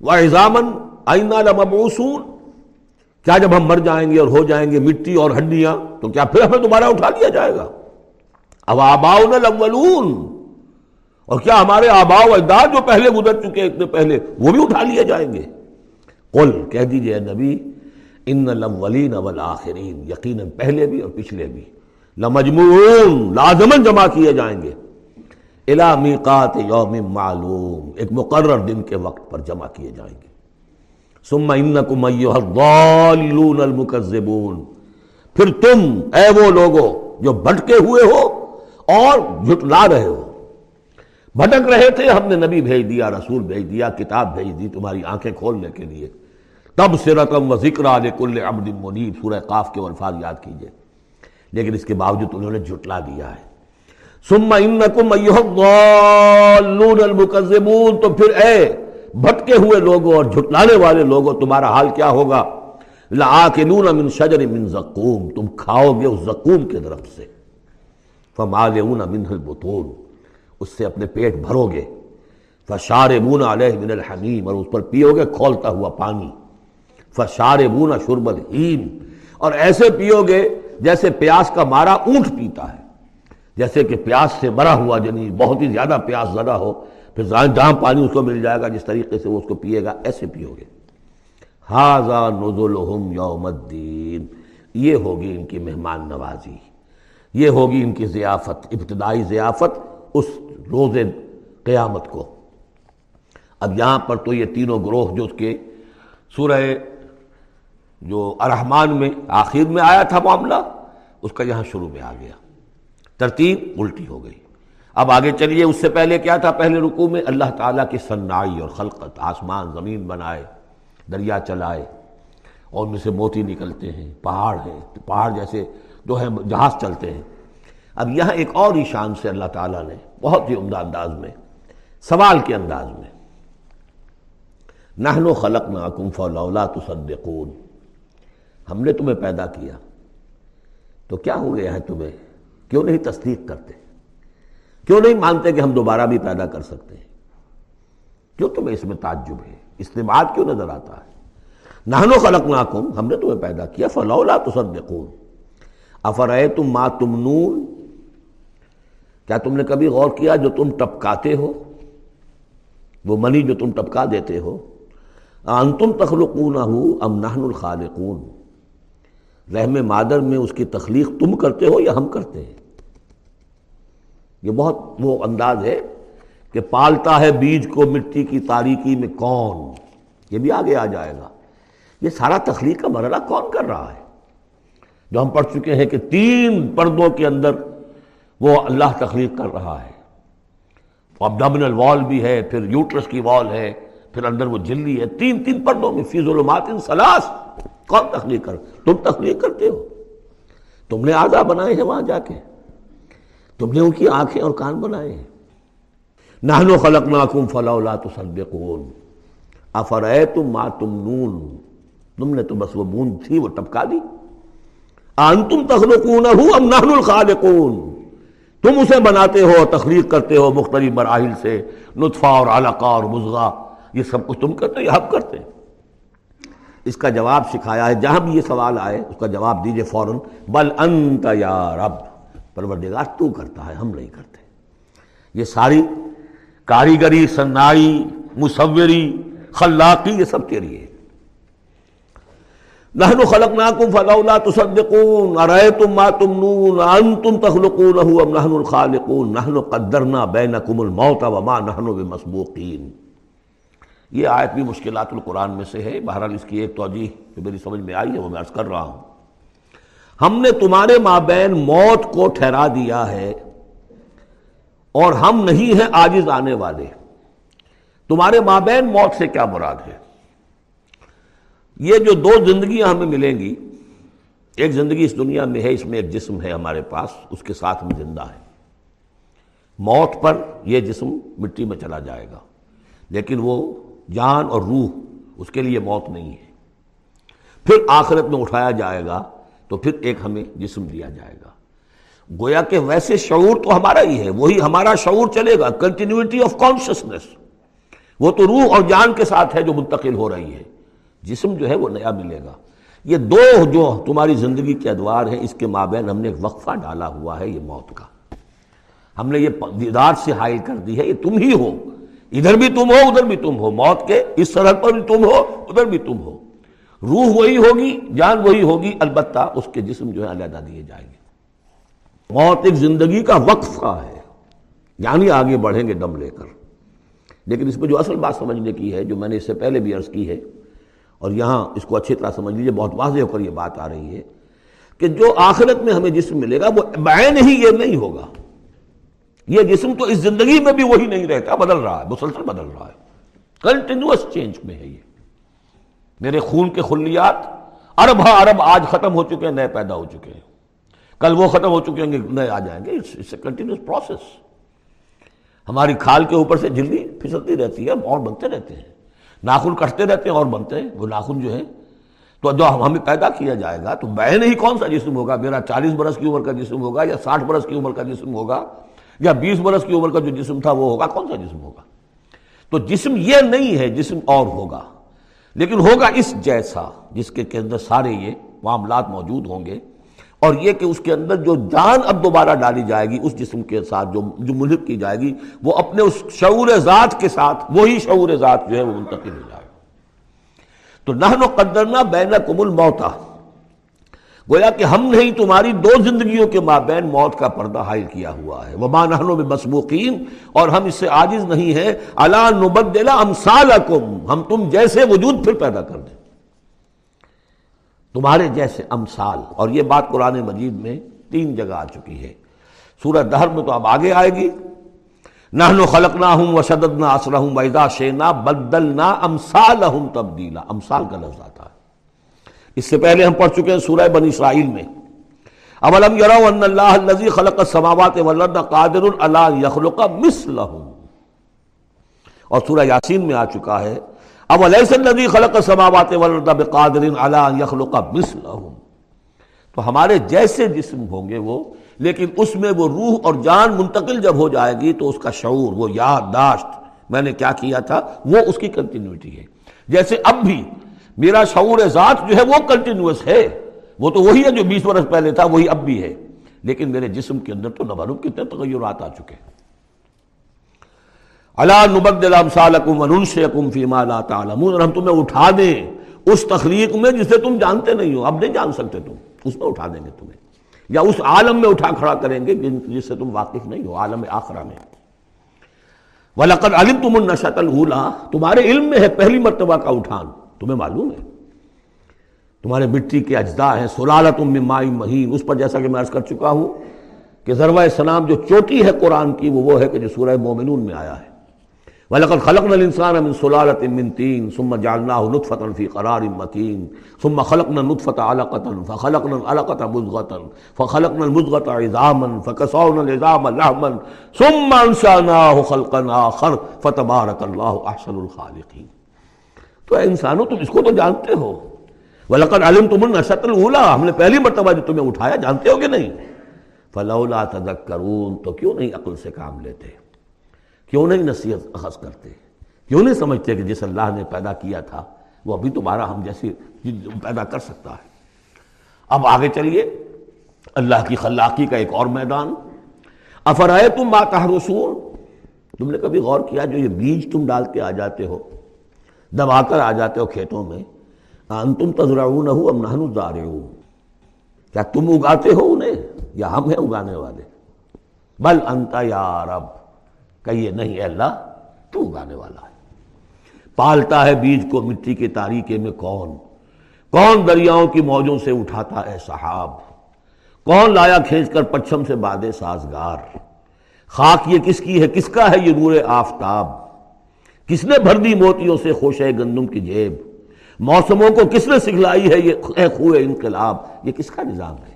و ایزامن آئینہ لمبعوثون. کیا جب ہم مر جائیں گے اور ہو جائیں گے مٹی اور ہڈیاں، تو کیا پھر ہمیں دوبارہ اٹھا لیا جائے گا؟ اب آباؤن الاولون. اور کیا ہمارے آبا و اجداد جو پہلے گزر چکے اتنے پہلے، وہ بھی اٹھا لیے جائیں گے؟ قل، کہہ دیجیے نبی ان الاولین والآخرین، یقیناً پہلے بھی اور پچھلے بھی۔ لمجموعون لازمن جمع کیے جائیں گے۔ الى میقات یوم معلوم، ایک مقرر دن کے وقت پر جمع کیے جائیں گے۔ ثم انکم ایوہ الضالون المکذبون۔ پھر تم، اے وہ لوگو جو بھٹکے ہوئے ہو اور جھٹلا رہے ہو۔ بھٹک رہے تھے، ہم نے نبی بھیج دیا، رسول بھیج دیا، کتاب بھیج دی تمہاری آنکھیں کھولنے کے لیے۔ تب سے رقم و ذکر کل عبد منیب۔ سورہ قاف کے الفاظ یاد کیجیے۔ لیکن اس کے باوجود انہوں نے جھٹلا دیا ہے۔ ثم انکم ایوہ الضالون المکذبون۔ تو پھر اے بھٹکے ہوئے لوگوں اور جھٹلانے والے لوگوں، تمہارا حال کیا ہوگا؟ لَآكِلُونَ مِن شَجَرٍ مِن زَقُوم۔ تم کھاؤ گے اس زقوم کے درخت سے۔ فَمَالِعُونَ مِنْهِ الْبُطُونَ۔ اس سے اپنے پیٹ بھرو گے۔ فَشَارِبُونَ عَلَيْهِ مِنَ الْحَمِيمَ اور اس پر پیو گے کھولتا ہوا پانی۔ فَشَارِبُونَ شُرْبَ الْحِيمِ اور ایسے پیو گے جیسے پیاس کا مارا اونٹ پیتا ہے۔ جیسے کہ پیاس سے مرا ہوا جنی بہت ہی زیادہ پیاس زدہ ہو، پھر جہاں پانی اس کو مل جائے گا، جس طریقے سے وہ اس کو پیے گا، ایسے پیو گے۔ ہاضا نزلہم یوم الدین یہ ہوگی ان کی مہمان نوازی۔ یہ ہوگی ان کی ضیافت، ابتدائی ضیافت اس روز قیامت کو۔ اب یہاں پر تو یہ تینوں گروہ جو اس کے سورہ جو ارحمان میں آخر میں آیا تھا معاملہ، اس کا یہاں شروع میں آ گیا۔ ترتیب الٹی ہو گئی۔ اب آگے چلیے، اس سے پہلے کیا تھا؟ پہلے رکوع میں اللہ تعالیٰ کی صنائی اور خلقت آسمان، زمین بنائے، دریا چلائے، اور ان میں سے موتی نکلتے ہیں، پہاڑ ہیں، پہاڑ جیسے جو ہے جہاز چلتے ہیں۔ اب یہاں ایک اور ہی شان سے اللہ تعالیٰ نے بہت ہی عمدہ انداز میں، سوال کے انداز میں نہن و خلق نہ کم فولا تصدقون۔ ہم نے تمہیں پیدا کیا۔ تو کیا ہو گیا ہے تمہیں؟ کیوں نہیں تصدیق کرتے؟ کیوں نہیں مانتے کہ ہم دوبارہ بھی پیدا کر سکتے ہیں؟ کیوں تمہیں اس میں تعجب ہے؟ استعمال کیوں نظر آتا ہے؟ نہنو خلق ناکم ہم نے تمہیں پیدا کیا، فلولا تصدقون۔ افرائے تم ما تمنون؟ کیا تم نے کبھی غور کیا جو تم ٹپکاتے ہو؟ وہ منی جو تم ٹپکا دیتے ہو۔ انتم تخلقون ہو ام نہن الخالقون۔ رحم مادر میں اس کی تخلیق تم کرتے ہو یا ہم کرتے ہیں؟ یہ بہت وہ انداز ہے کہ پالتا ہے بیج کو مٹی کی تاریکی میں کون؟ یہ بھی آگے آ جائے گا۔ یہ سارا تخلیق کا مرحلہ کون کر رہا ہے؟ جو ہم پڑھ چکے ہیں کہ تین پردوں کے اندر وہ اللہ تخلیق کر رہا ہے۔ ابڈمنل وال بھی ہے، پھر یوٹرس کی وال ہے۔ پھر اندر وہ جلی ہے، تین تین پردوں میں، فی ظلمات سلاس۔ کون تخلیق کر؟ تم تخلیق کرتے ہو۔ تم نے آزا بنائے ہیں وہاں جا کے۔ تم نے ان کی آنکھیں اور کان بنائے ہیں۔ نہنو خلق ناکم فلولا تصدقون۔ افرائیتم ما تمنون؟ تم نے تو بس وہ بوند تھی، وہ ٹپکا دی۔ انتم تخلقونہو ام نحن الخالقون۔ تم اسے بناتے ہو تخلیق کرتے ہو مختلف مراحل سے، نطفہ اور علقہ اور مزغہ یہ سب کچھ تم کرتے یہ ہم کرتے اس کا جواب سکھایا ہے، جہاں بھی یہ سوال آئے، اس کا جواب دیجیے فوراً۔ بل انت یا رب، پروردگار تو کرتا ہے، ہم نہیں کرتے۔ یہ ساری کاریگری صنائی مصوری، خلاقی، یہ سب تیری ہے۔ نحن خلقناکم فلولا تصدقون۔ ارأيتم ما تمنون، انتم تخلقونه ام نحن الخالقون۔ نحن قدرنا بينكم الموت وما نحن بمسبوقين یہ آیت بھی مشکلات القرآن میں سے ہے۔ بہرحال اس کی ایک توجہ جو میری سمجھ میں آئی ہے وہ میں عرض کر رہا ہوں۔ ہم نے تمہارے مابین موت کو ٹھہرا دیا ہے اور ہم نہیں ہیں آجز آنے والے۔ تمہارے مابین موت سے کیا مراد ہے؟ یہ جو دو زندگیاں ہمیں ملیں گی، ایک زندگی اس دنیا میں ہے، اس میں ایک جسم ہے ہمارے پاس، اس کے ساتھ ہم زندہ ہیں۔ موت پر یہ جسم مٹی میں چلا جائے گا، لیکن وہ جان اور روح اس کے لیے موت نہیں ہے۔ پھر آخرت میں اٹھایا جائے گا تو پھر ایک ہمیں جسم دیا جائے گا۔ گویا کہ ویسے شعور تو ہمارا ہی ہے، وہی ہمارا شعور چلے گا کنٹینیوٹی آف کانشیسنیس وہ تو روح اور جان کے ساتھ ہے جو منتقل ہو رہی ہے۔ جسم جو ہے وہ نیا ملے گا۔ یہ دو جو تمہاری زندگی کے ادوار ہیں، اس کے مابین ہم نے ایک وقفہ ڈالا ہوا ہے یہ موت کا۔ ہم نے یہ دیدار سے حائل کر دی ہے، یہ تم ہی ہو۔ ادھر بھی تم ہو، ادھر بھی تم ہو۔ موت کے اس سرحد پر بھی تم ہو، ادھر بھی تم ہو۔ روح وہی ہوگی، جان وہی ہوگی، البتہ اس کے جسم جو ہے علیحدہ دیے جائیں گے۔ موت ایک زندگی کا وقفہ ہے۔ یعنی آگے بڑھیں گے دم لے کر۔ لیکن اس میں جو اصل بات سمجھنے کی ہے، جو میں نے اس سے پہلے بھی عرض کی ہے، اور یہاں اس کو اچھی طرح سمجھ لیجیے بہت واضح ہو کر یہ بات آ رہی ہے کہ جو آخرت میں ہمیں جسم ملے گا، وہ بعین ہی یہ نہیں ہوگا۔ یہ جسم تو اس زندگی میں بھی وہی نہیں رہتا، بدل رہا ہے، مسلسل بدل رہا ہے۔ کنٹینیوس چینج میں ہے یہ۔ میرے خون کے خلیات ارب ہاں ارب آج ختم ہو چکے ہیں، نئے پیدا ہو چکے ہیں۔ کل وہ ختم ہو چکے ہیں نئے آ جائیں گے۔ اے کنٹینیوس پروسیس ہماری کھال کے اوپر سے جلدی پھسلتی رہتی ہے اور بنتے رہتے ہیں۔ ناخن کٹتے رہتے ہیں اور بنتے ہیں۔ وہ ناخن جو ہے، تو جو ہمیں پیدا کیا جائے گا، تو بہن ہی کون سا جسم ہوگا۔ میرا چالیس برس کی عمر کا جسم ہوگا یا ساٹھ برس کی عمر کا جسم ہوگا۔ یا بیس برس کی عمر کا جو جسم تھا وہ ہوگا؟ کون سا جسم ہوگا؟ تو جسم یہ نہیں ہے، جسم اور ہوگا۔ لیکن ہوگا اس جیسا جس کے اندر سارے یہ معاملات موجود ہوں گے اور یہ کہ اس کے اندر جو جان اب دوبارہ ڈالی جائے گی، اس جسم کے ساتھ جو جو ملک کی جائے گی، وہ اپنے اس شعور ذات کے ساتھ، وہی شعور ذات جو ہے وہ منتقل ہو جائے گا۔ تو نہ قدرنا بین کمل موتا گویا کہ ہم نہیں، تمہاری دو زندگیوں کے مابین موت کا پردہ حائل کیا ہوا ہے۔ وہ نہنوں میں مسبوقین اور ہم اس سے عاجز نہیں ہیں۔ اللہ نبدلا ہم تم جیسے وجود پھر پیدا کر دیں۔ تمہارے جیسے امثال، اور یہ بات قرآن مجید میں تین جگہ آ چکی ہے۔ سورج دہر میں تو اب آگے آئے گی۔ نہ خلق نہ ہوں و شدد نہ اسلح ویدا شینا بدل نہ امسال ہوں تبدیلا۔ امسال کا لفظ آتا ہے۔ اس سے پہلے ہم پڑھ چکے ہیں سورہ بن اسرائیل میں۔ اولم یرو ان اللہ الذی خلق السماوات والارض قادر علی یخلق مثلهم اور سورہ یاسین میں آ چکا ہے۔ اب الذي خلق السماوات والارض بقادر على ان يخلق مثلهم تو ہمارے جیسے جسم ہوں گے وہ، لیکن اس میں وہ روح اور جان منتقل جب ہو جائے گی تو اس کا شعور، وہ یادداشت، میں نے کیا کیا تھا، وہ اس کی کنٹینیوٹی ہے۔ جیسے اب بھی میرا شعور ذات جو ہے وہ کنٹینیوس ہے۔ وہ تو وہی ہے جو بیس برس پہلے تھا، وہی اب بھی ہے۔ لیکن میرے جسم کے اندر تو نہ کتنے تغیرات آ چکے ہیں۔ اللہ نبدل امثالکم وننشئکم فیما لا تعلمون۔ اور ہم تمہیں اٹھا دیں اس تخلیق میں جسے تم جانتے نہیں ہو۔ اب نہیں جان سکتے تم، اس میں اٹھا دیں گے تمہیں۔ یا اس عالم میں اٹھا کھڑا کریں گے جس سے تم واقف نہیں ہو، عالم آخرہ میں۔ وَلَقَدْ عَلِمْتُمُ النَّشَةَ الْأُولَى۔ تمہارے علم میں ہے پہلی مرتبہ کا اٹھان۔ تمہیں معلوم ہے؟ تمہارے مٹی کے اجزاء ہیں سلالت من مائی مہین۔ اس پر جیسا کہ میں عرض کر چکا ہوں کہ ذروہ سلام جو چوٹی ہے قرآن کی، وہ وہ ہے کہ جو سورہ مومنون میں آیا ہے۔ وَلَقَدْ خَلَقْنَا الْإِنسَانَ مِنْ سُلَالَةٍ مِنْ طِينٍ ثُمَّ جَعَلْنَاهُ نُطْفَةً فِي قَرَارٍ مَكِينٍ۔ ثُمَّ خَلَقْنَا النُّطْفَةَ عَلَقَةً، فَخَلَقْنَا الْعَلَقَةَ مُضْغَةً فَخَلَقْنَا الْمُضْغَةَ عِظَامًا، فَكَسَوْنَا الْعِظَامَ لَحْمًا، ثُمَّ أَنشَأْنَاهُ خَلْقًا آخَرَ، فَتَبَارَكَ اللَّهُ أَحْسَنُ الْخَالِقِينَ۔ تو اے انسانوں تم اس کو تو جانتے ہو۔ وَلَقَدْ عَلِمْتُمُ النَّشَةَ الْأُولَى۔ ہم نے پہلی مرتبہ جو تمہیں اٹھایا، جانتے ہو کہ نہیں؟ فَلَوْلَا تَذَكَّرُونَ۔ تو کیوں نہیں عقل سے کام لیتے؟ کیوں نہیں نصیحت اخذ کرتے؟ کیوں نہیں سمجھتے کہ جس اللہ نے پیدا کیا تھا، وہ ابھی تمہارا ہم جیسے پیدا کر سکتا ہے؟ اب آگے چلیے۔ اللہ کی خلاقی کا ایک اور میدان۔ افرائے تم ماتا رسول تم نے کبھی غور کیا جو یہ بیج تم ڈال کے آ جاتے ہو؟ دبا کر آ جاتے ہو کھیتوں میں۔ انتم تذرعون ہو ام نحن الزارعون کیا تم اگاتے ہو انہیں؟ یا ہم ہیں اگانے والے؟ بل انت یا رب۔ کہیے نہیں اللہ، تو اگانے والا ہے۔ پالتا ہے بیج کو مٹی کے تاریخے میں کون؟ کون دریاؤں کی موجوں سے اٹھاتا ہے صحاب کون لایا کھینچ کر پچھم سے بادے سازگار؟ خاک یہ کس کی ہے؟ کس کا ہے یہ نور آفتاب؟ کس نے بھر دی موتیوں سے خوش ہے گندم کی جیب؟ موسموں کو کس نے سکھلائی ہے یہ خوئے انقلاب؟ یہ کس کا نظام ہے؟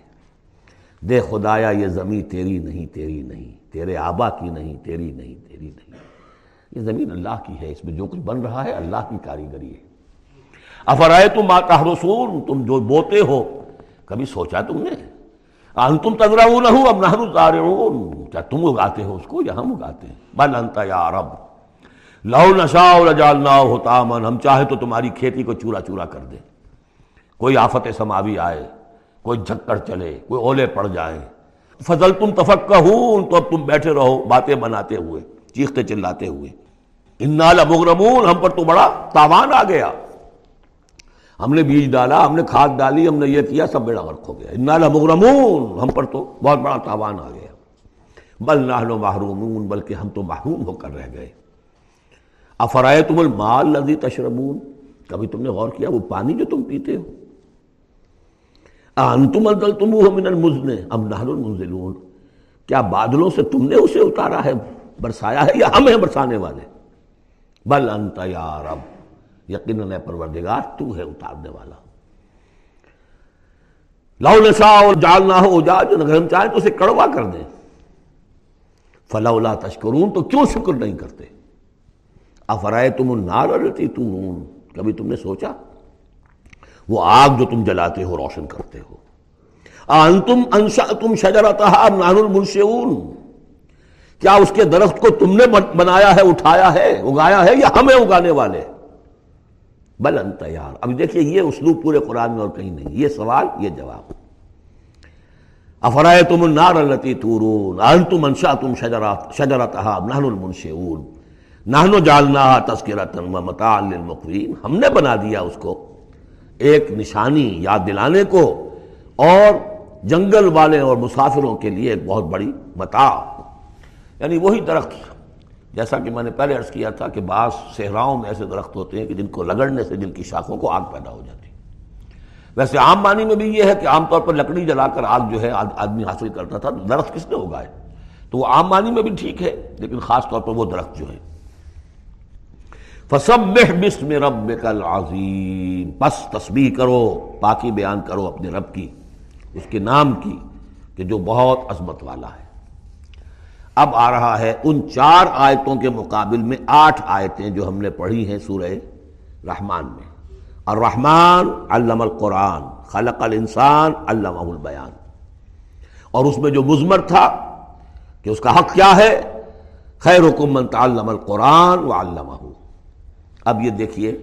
دے خدایا، یہ زمین تیری نہیں تیری نہیں، تیرے آبا کی نہیں، تیری نہیں تیری نہیں۔ یہ زمین اللہ کی ہے، اس میں جو کچھ بن رہا ہے اللہ کی کاریگری ہے۔ افرائے تم آتا رسول تم جو بوتے ہو۔ کبھی سوچا تم نے؟ تم تذرا نہ ہو اب نہ کیا تم اگاتے ہو اس کو یا ہم اگاتے ہیں؟ بل انتا یا رب۔ لو نشا جالنا ہوتا من ہم چاہے تو تمہاری کھیتی کو چورا چورا کر دیں۔ کوئی آفت سماوی آئے، کوئی جھکڑ چلے، کوئی اولے پڑ جائیں۔ فضل تم تفق تو اب تم بیٹھے رہو، باتیں بناتے ہوئے، چیختے چلاتے ہوئے۔ انال مغرمون ہم پر تو بڑا تاوان آ گیا۔ ہم نے بیج ڈالا، ہم نے کھاد ڈالی، ہم نے یہ کیا، سب بیڑا غرق ہو گیا۔ انال مغرمون ہم پر تو بہت بڑا تاوان آ گیا۔ بل نہ محرومون، بلکہ ہم تو محروم ہو کر رہ گئے۔ افرائے تم المال لذی تشربون؟ کبھی تم نے غور کیا وہ پانی جو تم پیتے ہو؟ انتم تم من المزن، ام نحن المنزلون؟ کیا بادلوں سے تم نے اسے اتارا ہے، برسایا ہے یا ہم ہیں برسانے والے؟ بل انت یا رب، یقیناً پروردگار تو ہے اتارنے والا۔ لو نشا اور جال نہ ہو جا جو اگر ہم چاہیں تو اسے کڑوا کر دیں۔ فلا تشکرون، تو کیوں شکر نہیں کرتے؟ افرائے تم النار التی تم کبھی تم نے سوچا؟ وہ آگ جو تم جلاتے ہو، روشن کرتے ہو۔ انتم انشا تم شجرتا نان المنشون کیا اس کے درخت کو تم نے بنایا ہے، اٹھایا ہے، اگایا ہے یا ہمیں اگانے والے؟ بل انت یار۔ اب دیکھیے، یہ اسلوب پورے قرآن میں اور کہیں نہیں۔ یہ سوال، یہ جواب۔ افرائے تم النار التی تورون؟ انتم انشا تم شجرات نحن المنشون نہنو جالنا تذکرتن و متاع للمقوین۔ ہم نے بنا دیا اس کو ایک نشانی یاد دلانے کو اور جنگل والے اور مسافروں کے لیے ایک بہت بڑی متا یعنی وہی درخت، جیسا کہ میں نے پہلے عرض کیا تھا کہ بعض صحراؤں میں ایسے درخت ہوتے ہیں کہ جن کو لگڑنے سے، جن کی شاخوں کو آگ پیدا ہو جاتی۔ ہے ویسے عام معنی میں بھی یہ ہے کہ عام طور پر لکڑی جلا کر آگ جو ہے آدمی حاصل کرتا تھا، درخت کس نے اگائے؟ تو وہ عام معنی میں بھی ٹھیک ہے، لیکن خاص طور پر وہ درخت جو ہے۔ فسبح بسم ربک العظیم۔ بس تسبیح کرو، پاکی بیان کرو اپنے رب کی، اس کے نام کی، کہ جو بہت عظمت والا ہے۔ اب آ رہا ہے ان چار آیتوں کے مقابل میں آٹھ آیتیں جو ہم نے پڑھی ہیں سورہ رحمان میں۔ الرحمن علم القرآن، خلق الانسان، علمہ البیان۔ اور اس میں جو مزمر تھا کہ اس کا حق کیا ہے؟ خیر حکم تعلم القرآن و علامہ اب یہ دیکھیے،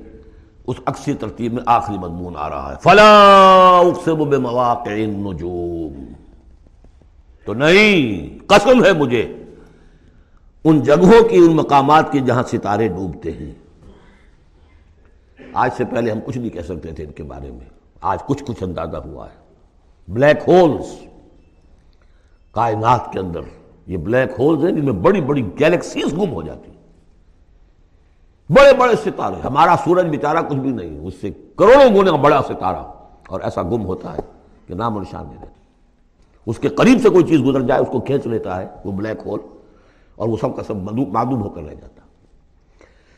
اس اکثر ترتیب میں آخری مضمون آ رہا ہے۔ فلا اقسم بمواقع النجوم۔ تو نہیں، قسم ہے مجھے۔ ان جگہوں کی، ان مقامات کی جہاں ستارے ڈوبتے ہیں۔ آج سے پہلے ہم کچھ نہیں کہہ سکتے تھے ان کے بارے میں۔ آج کچھ کچھ اندازہ ہوا ہے۔ Black holes. کائنات کے اندر، یہ بلیک ہولز ہیں جن میں بڑی بڑی گیلیکسیز گم ہو جاتی بڑے بڑے ستارے، ہمارا سورج بیچارہ کچھ بھی نہیں، اس سے کروڑوں گنے بڑا ستارہ، اور ایسا گم ہوتا ہے کہ نام و نشان نہیں رہتا۔ اس کے قریب سے کوئی چیز گزر جائے، اس کو کھینچ لیتا ہے، وہ بلیک ہول اور وہ سب کا سب معدوم ہو کر رہ جاتا۔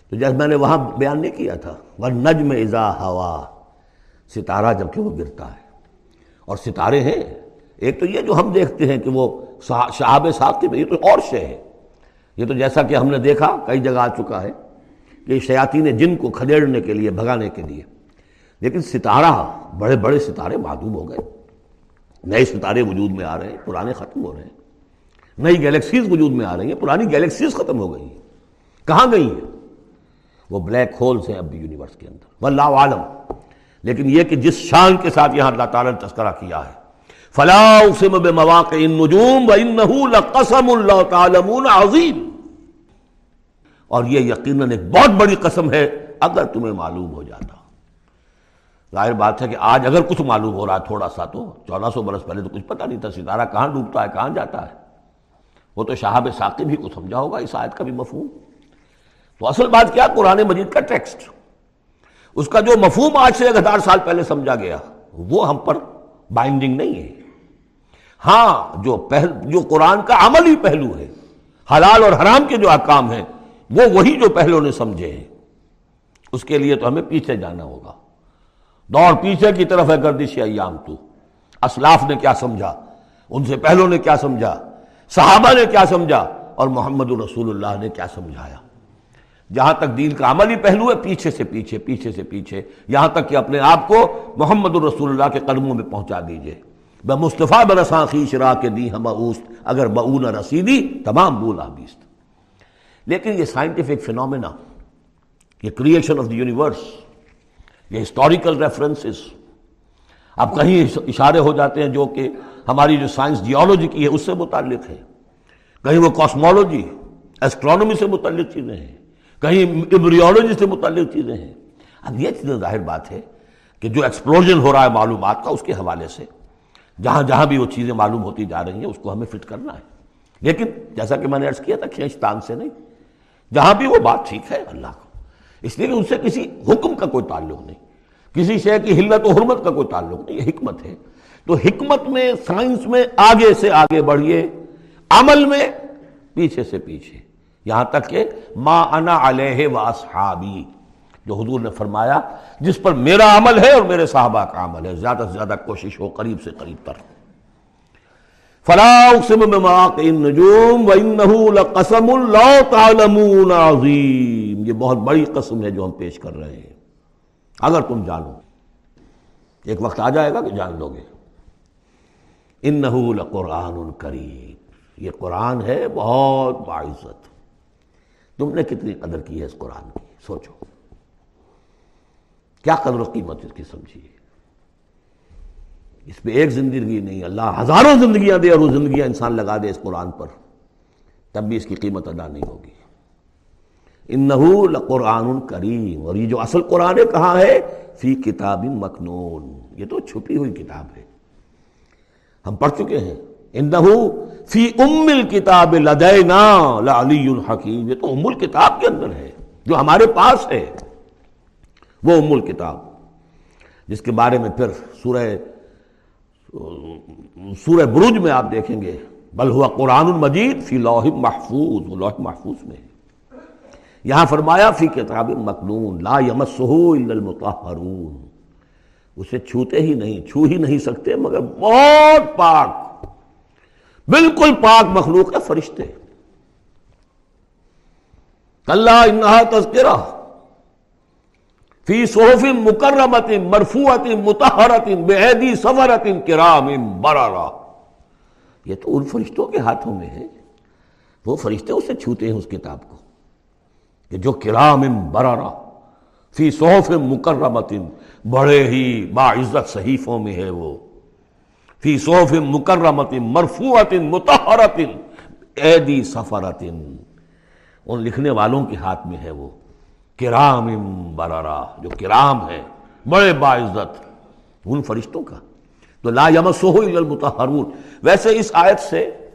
تو جیسے میں نے وہاں بیان نہیں کیا تھا وہ نجم ازا ہوا ستارہ جبکہ وہ گرتا ہے۔ اور ستارے ہیں، ایک تو یہ جو ہم دیکھتے ہیں کہ وہ شہاب ساتھی میں، یہ تو اور شے ہے۔ یہ تو جیسا کہ ہم نے دیکھا، کئی جگہ آ چکا ہے۔ کہ شیاطین جن کو کھدیڑنے کے لیے، بھگانے کے لیے۔ لیکن ستارہ، بڑے بڑے ستارے معدوم ہو گئے۔ نئے ستارے وجود میں آ رہے ہیں، پرانے ختم ہو رہے ہیں۔ نئی گیلیکسیز وجود میں آ رہی ہیں، پرانی گیلیکسیز ختم ہو گئی ہیں۔ کہاں گئی ہیں؟ وہ بلیک ہولز ہیں اب بھی یونیورس کے اندر۔ واللہ عالم۔ لیکن یہ کہ جس شان کے ساتھ یہاں اللہ تعالیٰ نے تذکرہ کیا ہے، فلا اقسم بمواقع النجوم وانه لقسم اللہ تعلمون عظیم۔ اور یہ یقیناً ایک بہت بڑی قسم ہے اگر تمہیں معلوم ہو جاتا۔ ظاہر بات ہے کہ آج اگر کچھ معلوم ہو رہا ہے تھوڑا سا تو چودہ سو برس پہلے تو کچھ پتہ نہیں تھا ستارہ کہاں ڈوبتا ہے، کہاں جاتا ہے۔ وہ تو شہاب ثاقب بھی کو سمجھا ہوگا اس آیت کا بھی مفہوم۔ تو اصل بات کیا؟ قرآن مجید کا ٹیکسٹ۔ اس کا جو مفہوم آج سے ایک ہزار سال پہلے سمجھا گیا، وہ ہم پر بائنڈنگ نہیں ہے۔ ہاں جو پہل، جو قرآن کا عملی پہلو ہے، حلال اور حرام کے جو احکام ہیں وہ وہی جو پہلو نے سمجھے ہیں۔ اس کے لیے تو ہمیں پیچھے جانا ہوگا۔ دوڑ پیچھے کی طرف ہے گردش ایام تو۔ اسلاف نے کیا سمجھا؟ ان سے پہلو نے کیا سمجھا؟ صحابہ نے کیا سمجھا؟ اور محمد الرسول اللہ نے کیا سمجھایا؟ جہاں تک دین کا عملی پہلو ہے، پیچھے سے پیچھے پیچھے سے پیچھے۔ یہاں تک کہ اپنے آپ کو محمد الرسول اللہ کے قدموں میں پہنچا دیجیے۔ بے مصطفیٰ برساں خیش را کے دی ہم اوست، اگر بہون رسیدی، تمام بولا بیست۔ لیکن یہ سائنٹیفک فنومینا یہ کریشن آف دی یونیورس یہ ہسٹوریکل ریفرنسز اب کہیں اشارے ہو جاتے ہیں جو کہ ہماری جو سائنس جیولوجی کی ہے اس سے متعلق ہے. کہیں وہ کاسمولوجی ایسٹرانومی سے متعلق چیزیں ہیں. کہیں ایبریولوجی سے متعلق چیزیں ہیں. اب یہ چیزیں ظاہر بات ہے کہ جو ایکسپلوژن ہو رہا ہے معلومات کا اس کے حوالے سے، جہاں جہاں بھی وہ چیزیں معلوم ہوتی جا رہی ہیں، اس کو ہمیں فٹ کرنا ہے. لیکن جیسا کہ میں نے عرض کیا تھا کھینچتان سے نہیں. جہاں بھی وہ بات ٹھیک ہے، اللہ کو۔ اس لیے کہ ان سے کسی حکم کا کوئی تعلق نہیں۔ کسی شے کی حلت و حرمت کا کوئی تعلق نہیں، یہ حکمت ہے۔ تو حکمت میں، سائنس میں آگے سے آگے بڑھیے، عمل میں پیچھے سے پیچھے۔ یہاں تک کہ ما انا علیہ واصحابی جو حضور نے فرمایا، جس پر میرا عمل ہے اور میرے صحابہ کا عمل ہے۔ زیادہ سے زیادہ کوشش ہو، قریب سے قریب تر فلا اقسم بمواقع النجوم وانه لقسم لا تعلمون عظیم۔ یہ بہت بڑی قسم ہے جو ہم پیش کر رہے ہیں۔ اگر تم جانو ایک وقت آ جائے گا کہ جان لو گے۔ انه لقران کریم۔ یہ قرآن ہے، بہت باعزت تم نے کتنی قدر کی ہے اس قرآن کی؟ سوچو۔ کیا قدر و قیمت اس کی سمجھیے؟ اس پہ ایک زندگی نہیں، اللہ ہزاروں زندگیاں دے اور وہ زندگیاں انسان لگا دے اس قرآن پر، تب بھی اس کی قیمت ادا نہیں ہوگی۔ ان قرآن کریم، اور یہ جو اصل قرآن ہے کہاں ہے؟ فی کتاب مکنون۔ یہ تو چھپی ہوئی کتاب ہے۔ ہم پڑھ چکے ہیں۔ انہو فی ام الکتاب لدینا لعلی الحکیم۔ یہ تو ام الکتاب کے اندر ہے، جو ہمارے پاس ہے۔ وہ ام الکتاب، جس کے بارے میں پھر سورہ سورہ بروج میں آپ دیکھیں گے، بل ہوا قرآن المجید فی لوح محفوظ لوح محفوظ میں یہاں فرمایا، فی کتاب مقنون لا الا المطہرون۔ اسے چھوتے ہی نہیں، چھو ہی نہیں سکتے، مگر بہت پاک، بالکل پاک مخلوق ہے، فرشتے۔ اللہ انہا تذکرہ۔ فی صحف مکرمت مرفوعت متحرت بےحدی سفرت کرام برارا یہ تو ان فرشتوں کے ہاتھوں میں ہے۔ وہ فرشتے اسے چھوتے ہیں اس کتاب کو۔ کہ جو کرام برارا فی صحف مکرمت بڑے ہی باعزت صحیفوں میں ہے وہ۔ فی صحف مکرمت مرفوعت متحرت ایدی سفرت ان لکھنے والوں کے ہاتھ میں ہے وہ۔ کرام برارا، جو کرام ہے، بڑے باعزت، ان فرشتوں کا۔ تو لا یمسو المتحرون ویسے اس آیت سے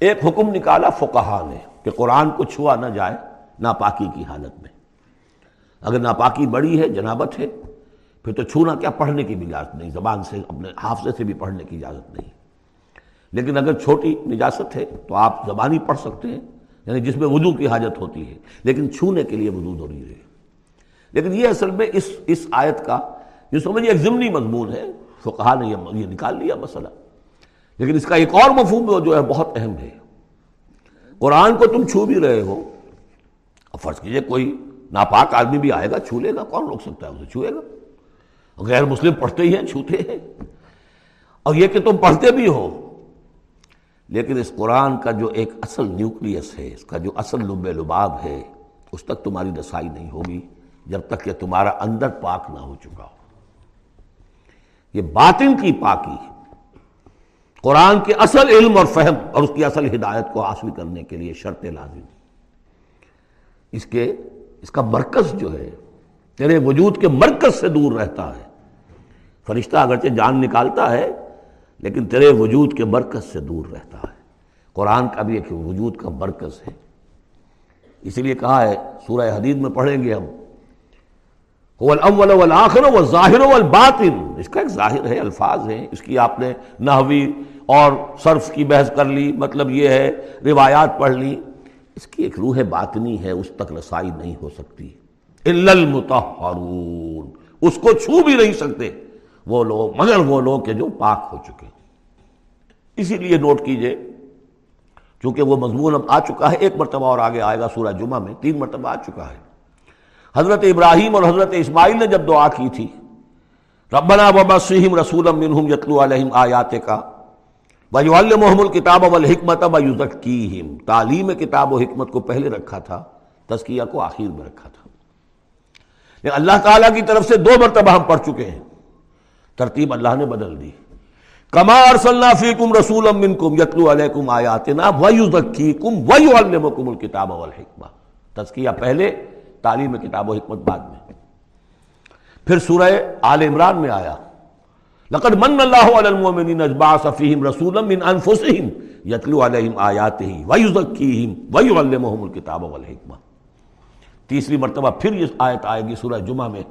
ایک حکم نکالا فقہا نے، کہ قرآن کو چھوا نہ جائے ناپاکی کی حالت میں۔ اگر ناپاکی بڑی ہے، جنابت ہے، پھر تو چھونا کیا، پڑھنے کی بھی اجازت نہیں، زبان سے، اپنے حافظے سے بھی پڑھنے کی اجازت نہیں۔ لیکن اگر چھوٹی نجاست ہے، تو آپ زبانی پڑھ سکتے ہیں۔ یعنی جس میں وضو کی حاجت ہوتی ہے، لیکن چھونے کے لیے وضو ضروری ہے لیکن یہ اصل میں اس اس آیت کا جو سمجھے ایک ضمنی مضمون ہے۔ فقہ نے یہ نکال لیا مسئلہ۔ لیکن اس کا ایک اور مفہوم جو ہے بہت اہم ہے۔ قرآن کو تم چھو بھی رہے ہو، اب فرض کیجیے کوئی ناپاک آدمی بھی آئے گا، چھو لے گا، کون روک سکتا ہے اسے؟ چھوئے گا۔ غیر مسلم پڑھتے ہی ہیں، چھوتے ہیں۔ اور یہ کہ تم پڑھتے بھی ہو لیکن اس قرآن کا جو ایک اصل نیوکلیس ہے، اس کا جو اصل لب لباب ہے، اس تک تمہاری رسائی نہیں ہوگی جب تک کہ تمہارا اندر پاک نہ ہو چکا ہو۔ یہ باطن کی پاکی قرآن کے اصل علم اور فہم اور اس کی اصل ہدایت کو حاصل کرنے کے لیے شرط لازم اس کے، اس کا مرکز جو ہے، تیرے وجود کے مرکز سے دور رہتا ہے۔ فرشتہ اگرچہ جان نکالتا ہے لیکن تیرے وجود کے مرکز سے دور رہتا ہے۔ قرآن کا بھی ایک وجود کا مرکز ہے۔ اسی لیے کہا ہے، سورہ حدید میں پڑھیں گے ہم۔ الاول والآخر والظاہر والباطن۔ اس کا ایک ظاہر ہے، الفاظ ہیں۔ اس کی آپ نے نحوی اور صرف کی بحث کر لی مطلب یہ ہے، روایات پڑھ لی۔ اس کی ایک روح باطنی ہے، اس تک رسائی نہیں ہو سکتی۔ المتحرون اس کو چھو بھی نہیں سکتے۔ وہ لوگ، مگر وہ لوگ کہ جو پاک ہو چکے اسی لیے نوٹ کیجیے، چونکہ وہ مضمون اب آ چکا ہے، ایک مرتبہ اور آگے آئے گا سورہ جمعہ میں، تین مرتبہ آ چکا ہے۔ حضرت ابراہیم اور حضرت اسماعیل نے جب دعا کی تھی، ربنا وبصیم رسول منہم یتلو علیہم آیات کا وَيُعَلِّمُهُمُ الْكِتَابَ وَالْحِكْمَةَ وَيُزَكِّيهِمْ تعلیم کتاب و حکمت کو پہلے رکھا تھا، تزکیہ کو آخر میں رکھا تھا۔ یعنی اللہ تعالیٰ کی طرف سے دو مرتبہ ہم پڑھ چکے ہیں۔ ترتیب اللہ نے بدل دی۔ کما ارسلنا فیکم رسولا منکم یتلو علیکم آیاتنا ویزکیکم ویعلمکم الکتاب والحکمہ۔ تزکیہ پہلے، تعلیم کتاب و حکمت بعد میں۔ پھر سورہ آل عمران میں آیا۔ لقد من اللہ علی المؤمنین اجباس فیہم رسولا من انفسہم یتلو علیہم آیاتہ ویزکیہم ویعلمہم الکتاب والحکمہ۔ تیسری مرتبہ پھر یہ آیت آئے گی سورہ جمعہ میں۔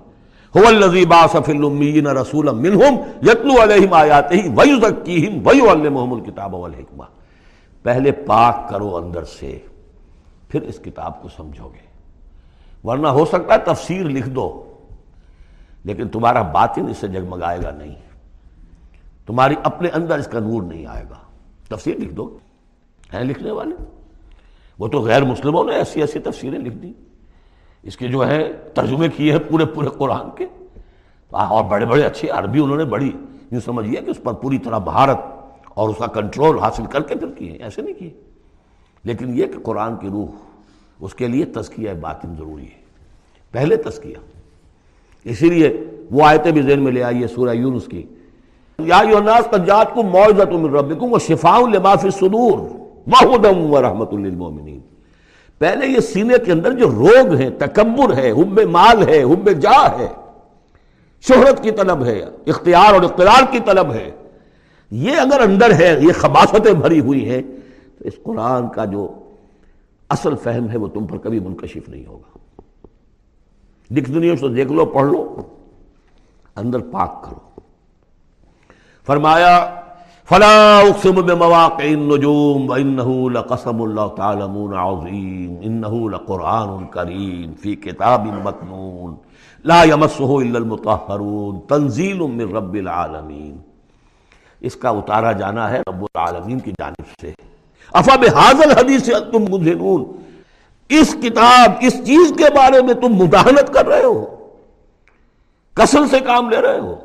هو الذی باعث فی الامیین رسولا منہم یتلو علیہم آیاتہ ویزکیہم ویعلمہم الکتاب والحکمہ پہلے پاک کرو اندر سے، پھر اس کتاب کو سمجھو گے ورنہ ہو سکتا ہے تفسیر لکھ دو، لیکن تمہارا باطن اس سے جگمگائے گا نہیں۔ تمہاری اپنے اندر اس کا نور نہیں آئے گا۔ تفسیر لکھ دو۔ ہیں لکھنے والے؟ وہ تو غیر مسلموں نے ایسی ایسی تفسیریں لکھ دی اس کے جو ہے ترجمے کیے ہیں پورے پورے قرآن کے۔ اور بڑے بڑے اچھے عربی انہوں نے بڑی یوں سمجھیے کہ اس پر پوری طرح بھارت اور اس کا کنٹرول حاصل کر کے پھر کیے ایسے نہیں کیے۔ لیکن یہ کہ قرآن کی روح، اس کے لیے تزکیہ باطن ضروری ہے۔ پہلے تزکیہ۔ اسی لیے وہ آیتیں بھی ذہن میں لے آئیے سورہ یونس کی۔ یا الناس قد جاتکم موعظۃ من ربکم لما فی الصدور وهدى ورحمۃ للمؤمنین۔ پہلے یہ سینے کے اندر جو روگ ہیں، تکبر ہے، حب مال ہے، حب جاہ ہے، شہرت کی طلب ہے، اختیار اور اقتدار کی طلب ہے، یہ اگر اندر ہے، یہ خباستیں بھری ہوئی ہیں، تو اس قرآن کا جو اصل فہم ہے، وہ تم پر کبھی منکشف نہیں ہوگا۔ ڈکشنری سے دیکھ لو، پڑھ لو، اندر پاک کرو۔ فرمایا فلا اقسم بمواقع النجوم وانه لقسم الله تعلمون عظيم، انه لقران كريم في كتاب مكنون. لا يمسه الا المطهرون، تنزيل من رب العالمين. اس کا اتارا جانا ہے رب العالمین کی جانب سے. افا بهذا الحديث انتم مدهنون اس کتاب، اس چیز کے بارے میں تم مداحنت کر رہے ہو، کسل سے کام لے رہے ہو،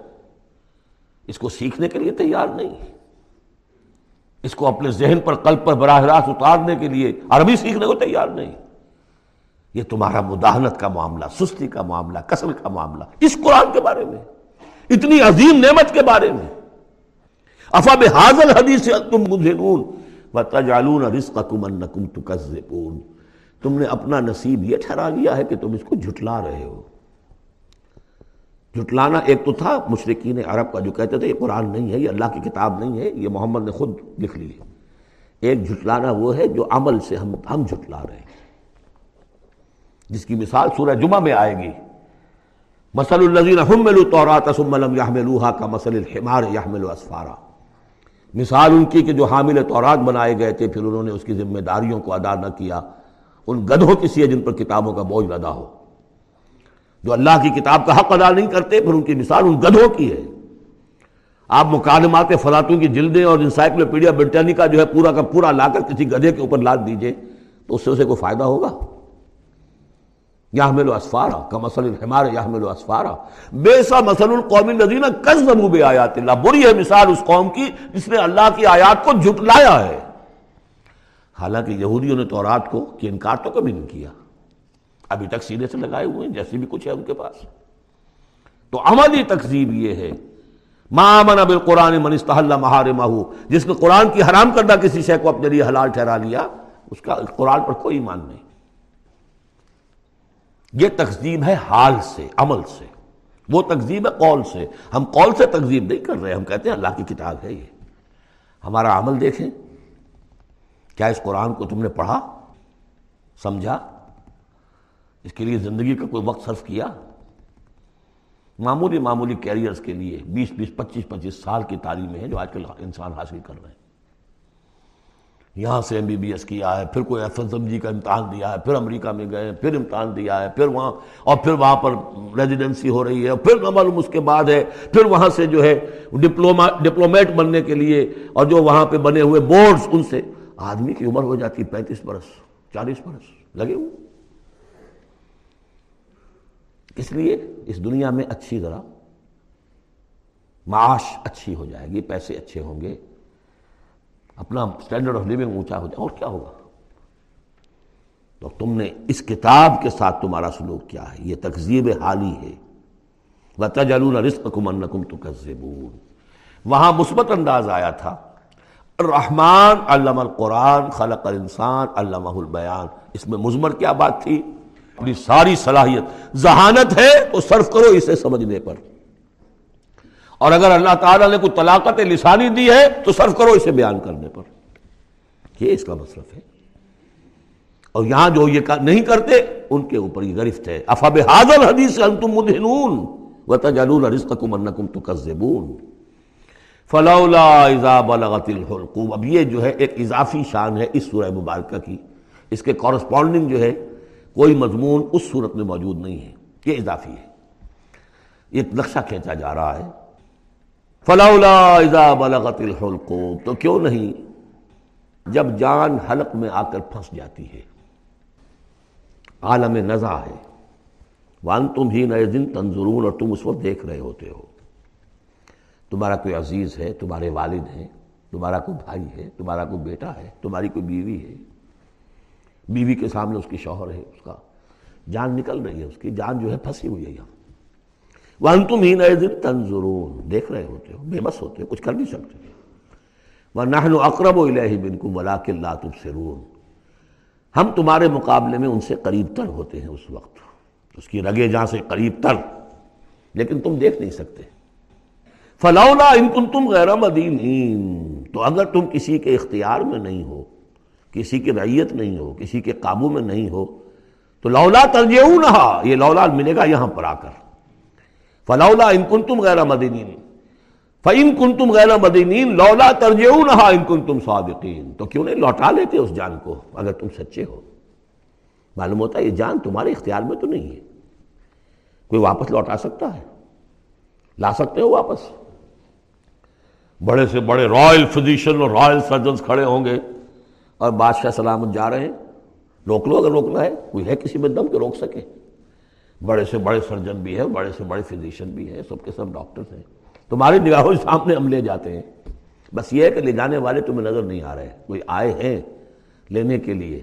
اس کو سیکھنے کے لیے تیار نہیں۔ اس کو اپنے ذہن پر، قلب پر براہ راست اتارنے کے لیے عربی سیکھنے کو تیار نہیں۔ یہ تمہارا مداحنت کا معاملہ، سستی کا معاملہ کسل کا معاملہ۔ اس قرآن کے بارے میں، اتنی عظیم نعمت کے بارے میں۔ افا حاضل حدیث تم تکذبون۔ تم نے اپنا نصیب یہ ٹھہرا لیا ہے کہ تم اس کو جھٹلا رہے ہو۔ جھٹلانا ایک تو تھا مشرقین عرب کا جو کہتے تھے، یہ قرآن نہیں ہے، یہ اللہ کی کتاب نہیں ہے، یہ محمد نے خود لکھ لی ہے۔ ایک جھٹلانا وہ ہے جو عمل سے ہم ہم جھٹلا رہے ہیں۔ جس کی مثال سورہ جمعہ میں آئے گی۔ مسل النظین کا مسل الحمار یحمل اسفارا مثال ان کی کہ جو حامل تورات بنائے گئے تھے، پھر انہوں نے اس کی ذمہ داریوں کو ادا نہ کیا۔ ان گدھوں کسی ہے جن پر کتابوں کا بوجھ ادا ہو۔ جو اللہ کی کتاب کا حق ادا نہیں کرتے، پھر ان کی مثال ان گدھوں کی ہے۔ آپ مکالمات فلاطوں کی جلدیں اور انسائکلوپیڈیا برٹانیکا جو ہے پورا کا پورا لا کر کسی گدھے کے اوپر لاد دیجیے، تو اس سے اسے کوئی فائدہ ہوگا؟ یحمل اسفارا کا مسل الحمار یحمل اسفارا۔ بے سا مسل القوم الذین کذبوا بآیات اللہ۔ بری ہے مثال اس قوم کی جس نے اللہ کی آیات کو جھٹلایا ہے۔ حالانکہ یہودیوں نے تورات کو کہ انکار تو کبھی نہیں کیا۔ ابھی تک سینے سے لگائے ہوئے ہیں جیسے بھی کچھ ہے ان کے پاس۔ تو عملی تقزیب یہ ہے مامن قرآن منست محارمہ جس نے قرآن کی حرام کردہ کسی شے کو اپنے لیے حلال ٹھہرا لیا، اس کا قرآن پر کوئی ایمان نہیں۔ یہ تقزیب ہے حال سے، عمل سے۔ وہ تقزیب ہے قول سے۔ ہم قول سے تقزیب نہیں کر رہے، ہم کہتے ہیں اللہ کی کتاب ہے یہ۔ ہمارا عمل دیکھیں، کیا اس قرآن کو تم نے پڑھا، سمجھا؟ اس کے لیے زندگی کا کوئی وقت صرف کیا؟ معمولی معمولی کیریئرز کے لیے بیس بیس پچیس پچیس سال کی تعلیمیں ہیں جو آج کل انسان حاصل کر رہے ہیں۔ یہاں سے ایم بی بی ایس کیا ہے، پھر کوئی ایف ایس ایم جی کا امتحان دیا ہے، پھر امریکہ میں گئے، پھر امتحان دیا ہے، پھر وہاں، اور پھر وہاں پر ریزیڈنسی ہو رہی ہے، پھر معلوم اس کے بعد ہے، پھر وہاں سے جو ہے ڈپلوما ڈپلومیٹ بننے کے لیے اور جو وہاں پہ بنے ہوئے بورڈز ان سے آدمی کی عمر ہو جاتی ہے پینتیس برس، چالیس برس، لگے ہوئے۔ اس لیے اس دنیا میں اچھی ذرا معاش اچھی ہو جائے گی، پیسے اچھے ہوں گے، اپنا سٹینڈرڈ آف لیونگ اونچا ہو جائے، اور کیا ہوگا؟ تو تم نے اس کتاب کے ساتھ تمہارا سلوک کیا ہے، یہ تقزیب حالی ہے۔ وَتَجَلُونَ رِزْقَكُمْ أَنَّكُمْ تُكَذِّبُونَ۔ وہاں مثبت انداز آیا تھا۔ الرحمن علم القرآن، خلق الانسان علمہ البیان اس میں مزمر کیا بات تھی؟ اپنی ساری صلاحیت۔ ذہانت ہے تو صرف کرو اسے سمجھنے پر۔ اور اگر اللہ تعالیٰ نے کوئی طلاقت لسانی دی ہے تو صرف کرو اسے بیان کرنے پر۔ یہ اس کا مصرف ہے۔ اور یہاں جو یہ نہیں کرتے، ان کے اوپر یہ گرفت ہے۔ افاب حاضر حدیث انتم مدہنون وتجعلون رزقکم انکم تکذبون۔ فلولا اذا بلغت الحلقوم۔ اب یہ جو ہے ایک اضافی شان ہے اس سورہ مبارکہ کی۔ اس کے کورسپونڈنگ جو ہے کوئی مضمون اس صورت میں موجود نہیں ہے، یہ اضافی ہے۔ یہ نقشہ کھینچا جا رہا ہے۔ فلولا اذا بلغت الحلقوم تو کیوں نہیں؟ جب جان حلق میں آ کر پھنس جاتی ہے۔ عالم نزا ہے۔ وان تم ہی نئے دن تنظرون، اور تم اس وقت دیکھ رہے ہوتے ہو۔ تمہارا کوئی عزیز ہے، تمہارے والد ہیں، تمہارا کوئی بھائی ہے، تمہارا کوئی بیٹا ہے، تمہاری کوئی بیوی ہے۔ بیوی کے سامنے اس کی شوہر ہے، اس کا جان نکل رہی ہے، اس کی جان جو ہے پھنسی ہوئی ہے یہاں۔ وان تم ہی نئے دن تنظرون۔ دیکھ رہے ہوتے ہو، بے بس ہوتے ہو، کچھ کر نہیں سکتے۔ وہ نہن اقرب و الہ بن کو ملا کے اللہ تبصرون۔ ہم تمہارے مقابلے میں ان سے قریب تر ہوتے ہیں اس وقت۔ اس کی رگے جہاں سے قریب تر، لیکن تم دیکھ نہیں سکتے۔ فلولا ان کن تم غیر مدین تو اگر تم کسی کے اختیار میں نہیں ہو کسی کی رعیت نہیں ہو، کسی کے قابو میں نہیں ہو، تو لولا ترجیح یہ لولا ملے گا یہاں پر آ کر۔ فلولا ان کن تم غیر مدین فعین کن تم غیر مدینین، لولا ترجیح نہ ان کن تم صادقین۔ تو کیوں نہیں لوٹا لیتے اس جان کو، اگر تم سچے ہو؟ معلوم ہوتا ہے یہ جان تمہارے اختیار میں تو نہیں ہے۔ کوئی واپس لوٹا سکتا ہے؟ لا سکتے ہو واپس؟ بڑے سے بڑے رائل فزیشن اور رائل سرجنز کھڑے ہوں گے۔ اور بادشاہ سلامت جا رہے ہیں۔ روک لو اگر روکنا ہے، کوئی ہے کسی میں دم کے روک سکے۔ بڑے سے بڑے سرجن بھی ہے بڑے سے بڑے فزیشن بھی ہے سب کے سب ڈاکٹرز ہیں۔ تمہاری نگاہوں سامنے ہم لے جاتے ہیں۔ بس یہ ہے کہ لے جانے والے تمہیں نظر نہیں آ رہے۔ کوئی آئے ہیں لینے کے لیے۔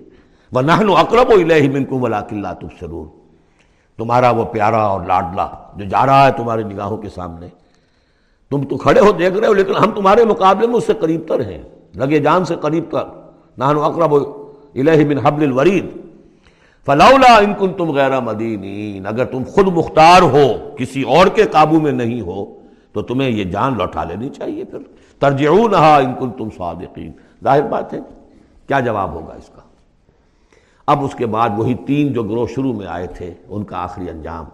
وہ نہن اقرب و الہ من کو ولا کلّہ تمہارا وہ پیارا اور لاڈلا جو جا رہا ہے تمہاری نگاہوں کے سامنے۔ تم تو کھڑے ہو دیکھ رہے ہو، لیکن ہم تمہارے مقابلے میں اس سے قریب تر ہیں۔ لگے جان سے قریب تر۔ نہن اقرب الہ بن حبل الورید. فلاولا ان کن تم غیر مدینین. اگر تم خود مختار ہو، کسی اور کے قابو میں نہیں ہو، تو تمہیں یہ جان لوٹا لینی چاہیے پھر. ترجعون ان کن تم صادقین. ظاہر بات ہے، کیا جواب ہوگا اس کا؟ اب اس کے بعد وہی تین جو گروہ شروع میں آئے تھے، ان کا آخری انجام.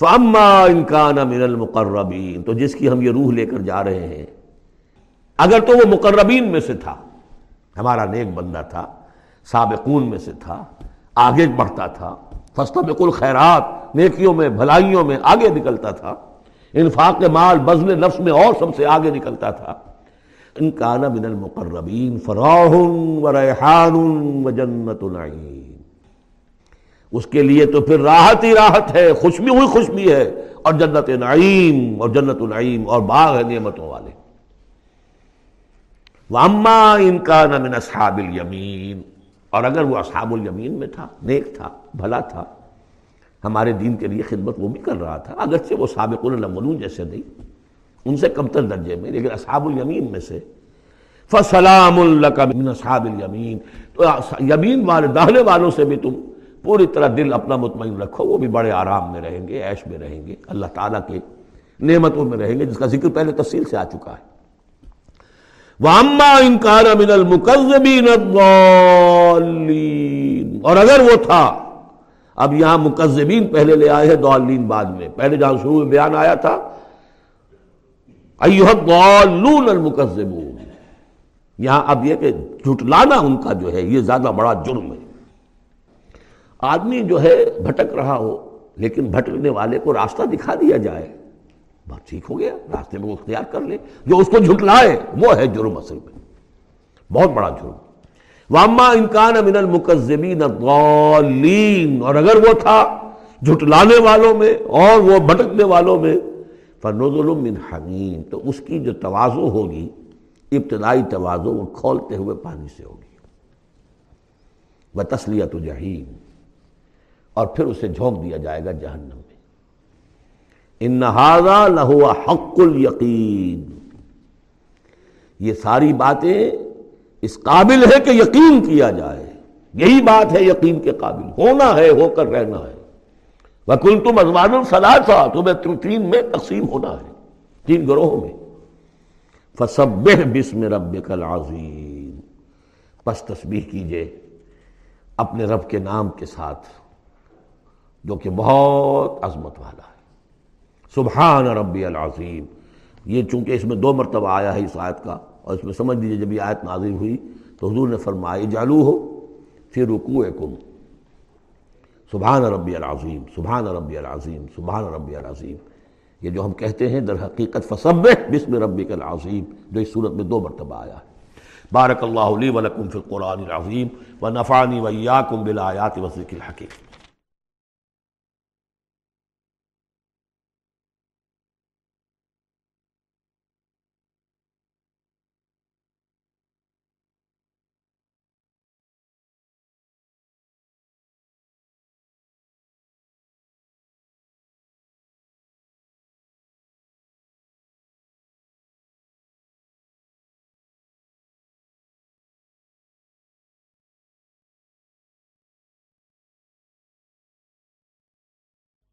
فاما انکان من المقربین. تو جس کی ہم یہ روح لے کر جا رہے ہیں، اگر تو وہ مقربین میں سے تھا ہمارا نیک بندہ تھا، سابقون میں سے تھا، آگے بڑھتا تھا فستا بالکل خیرات نیکیوں میں، بھلائیوں میں آگے نکلتا تھا۔ انفاق مال بزل نفس میں اور سب سے آگے نکلتا تھا۔ ان کا من المقربین فراہ و ریحان و جنت العین اس کے لیے تو پھر راحت ہی راحت ہے خوشبی ہوئی خوشبی ہے۔ اور جنت نعیم اور جنت العیم اور باغ ہے نعمتوں والے۔ واما ان کا اصحاب الیمین اور اگر وہ اصحاب الیمین میں تھا، نیک تھا، بھلا تھا، ہمارے دین کے لیے خدمت وہ بھی کر رہا تھا، اگرچہ وہ سابق الاولون جیسے نہیں، ان سے کمتر درجے میں، لیکن اصحاب الیمین میں سے۔ فسلام من اصحاب الیمین تو یمین والے داہنے والوں سے بھی تم پوری طرح دل اپنا مطمئن رکھو، وہ بھی بڑے آرام میں رہیں گے، عیش میں رہیں گے، اللہ تعالیٰ کے نعمتوں میں رہیں گے، جس کا ذکر پہلے تفصیل سے آ چکا ہے۔ وَأَمَّا إِن كَانَ مِنَ الْمُكَذِّبِينَ الضَّالِّينَ۔ اور اگر وہ تھا، اب یہاں مکذبین پہلے لے آئے ہیں دالین بعد میں۔ پہلے جہاں شروع میں بیان آیا تھا ایوہ الضالون المکذبون یہاں اب یہ کہ جھٹلانا ان کا جو ہے، یہ زیادہ بڑا جرم ہے۔ آدمی جو ہے، بھٹک رہا ہو، لیکن بھٹکنے والے کو راستہ دکھا دیا جائے۔ بات ٹھیک ہو گیا، راستے میں وہ اختیار کر لے۔ جو اس کو جھٹلائے، وہ ہے جرم اصل میں۔ بہت بڑا جرم۔ واما انکان من المکذبین الضالین اور اگر وہ تھا جھٹلانے والوں میں اور وہ بھٹکنے والوں میں، فنزل من حمیم تو اس کی جو توازو ہوگی، ابتدائی توازو وہ کھولتے ہوئے پانی سے ہوگی۔ وہ تسلیت جہیم اور پھر اسے جھونک دیا جائے گا جہنم۔ میں ان لہو حق الیقین یہ ساری باتیں اس قابل ہے کہ یقین کیا جائے۔ یہی بات ہے یقین کے قابل۔ ہونا ہے، ہو کر رہنا ہے۔ وکل تم ازمان الصلاح تمہیں تین میں تقسیم ہونا ہے، تین گروہوں میں۔ فسب بسم رب العظیم پس تسبیح کیجیے اپنے رب کے نام کے ساتھ، جو کہ بہت عظمت والا ہے۔ سبحان ربی العظیم۔ یہ چونکہ اس میں دو مرتبہ آیا ہے اس آیت کا، اور اس میں سمجھ لیجیے جب یہ آیت نازل ہوئی تو حضور نے فرمایا جالو ہو پھر رکوع کم سبحان ربی العظیم، سبحان ربی العظیم، سبحان ربی العظیم۔ یہ جو ہم کہتے ہیں در حقیقت فصب بسم ربک العظیم، جو اس صورت میں دو مرتبہ آیا ہے۔ بارک اللہ علی ولکم فی القرآن العظیم و نفانی ویاکم بالآیات و ذکر الحکیم۔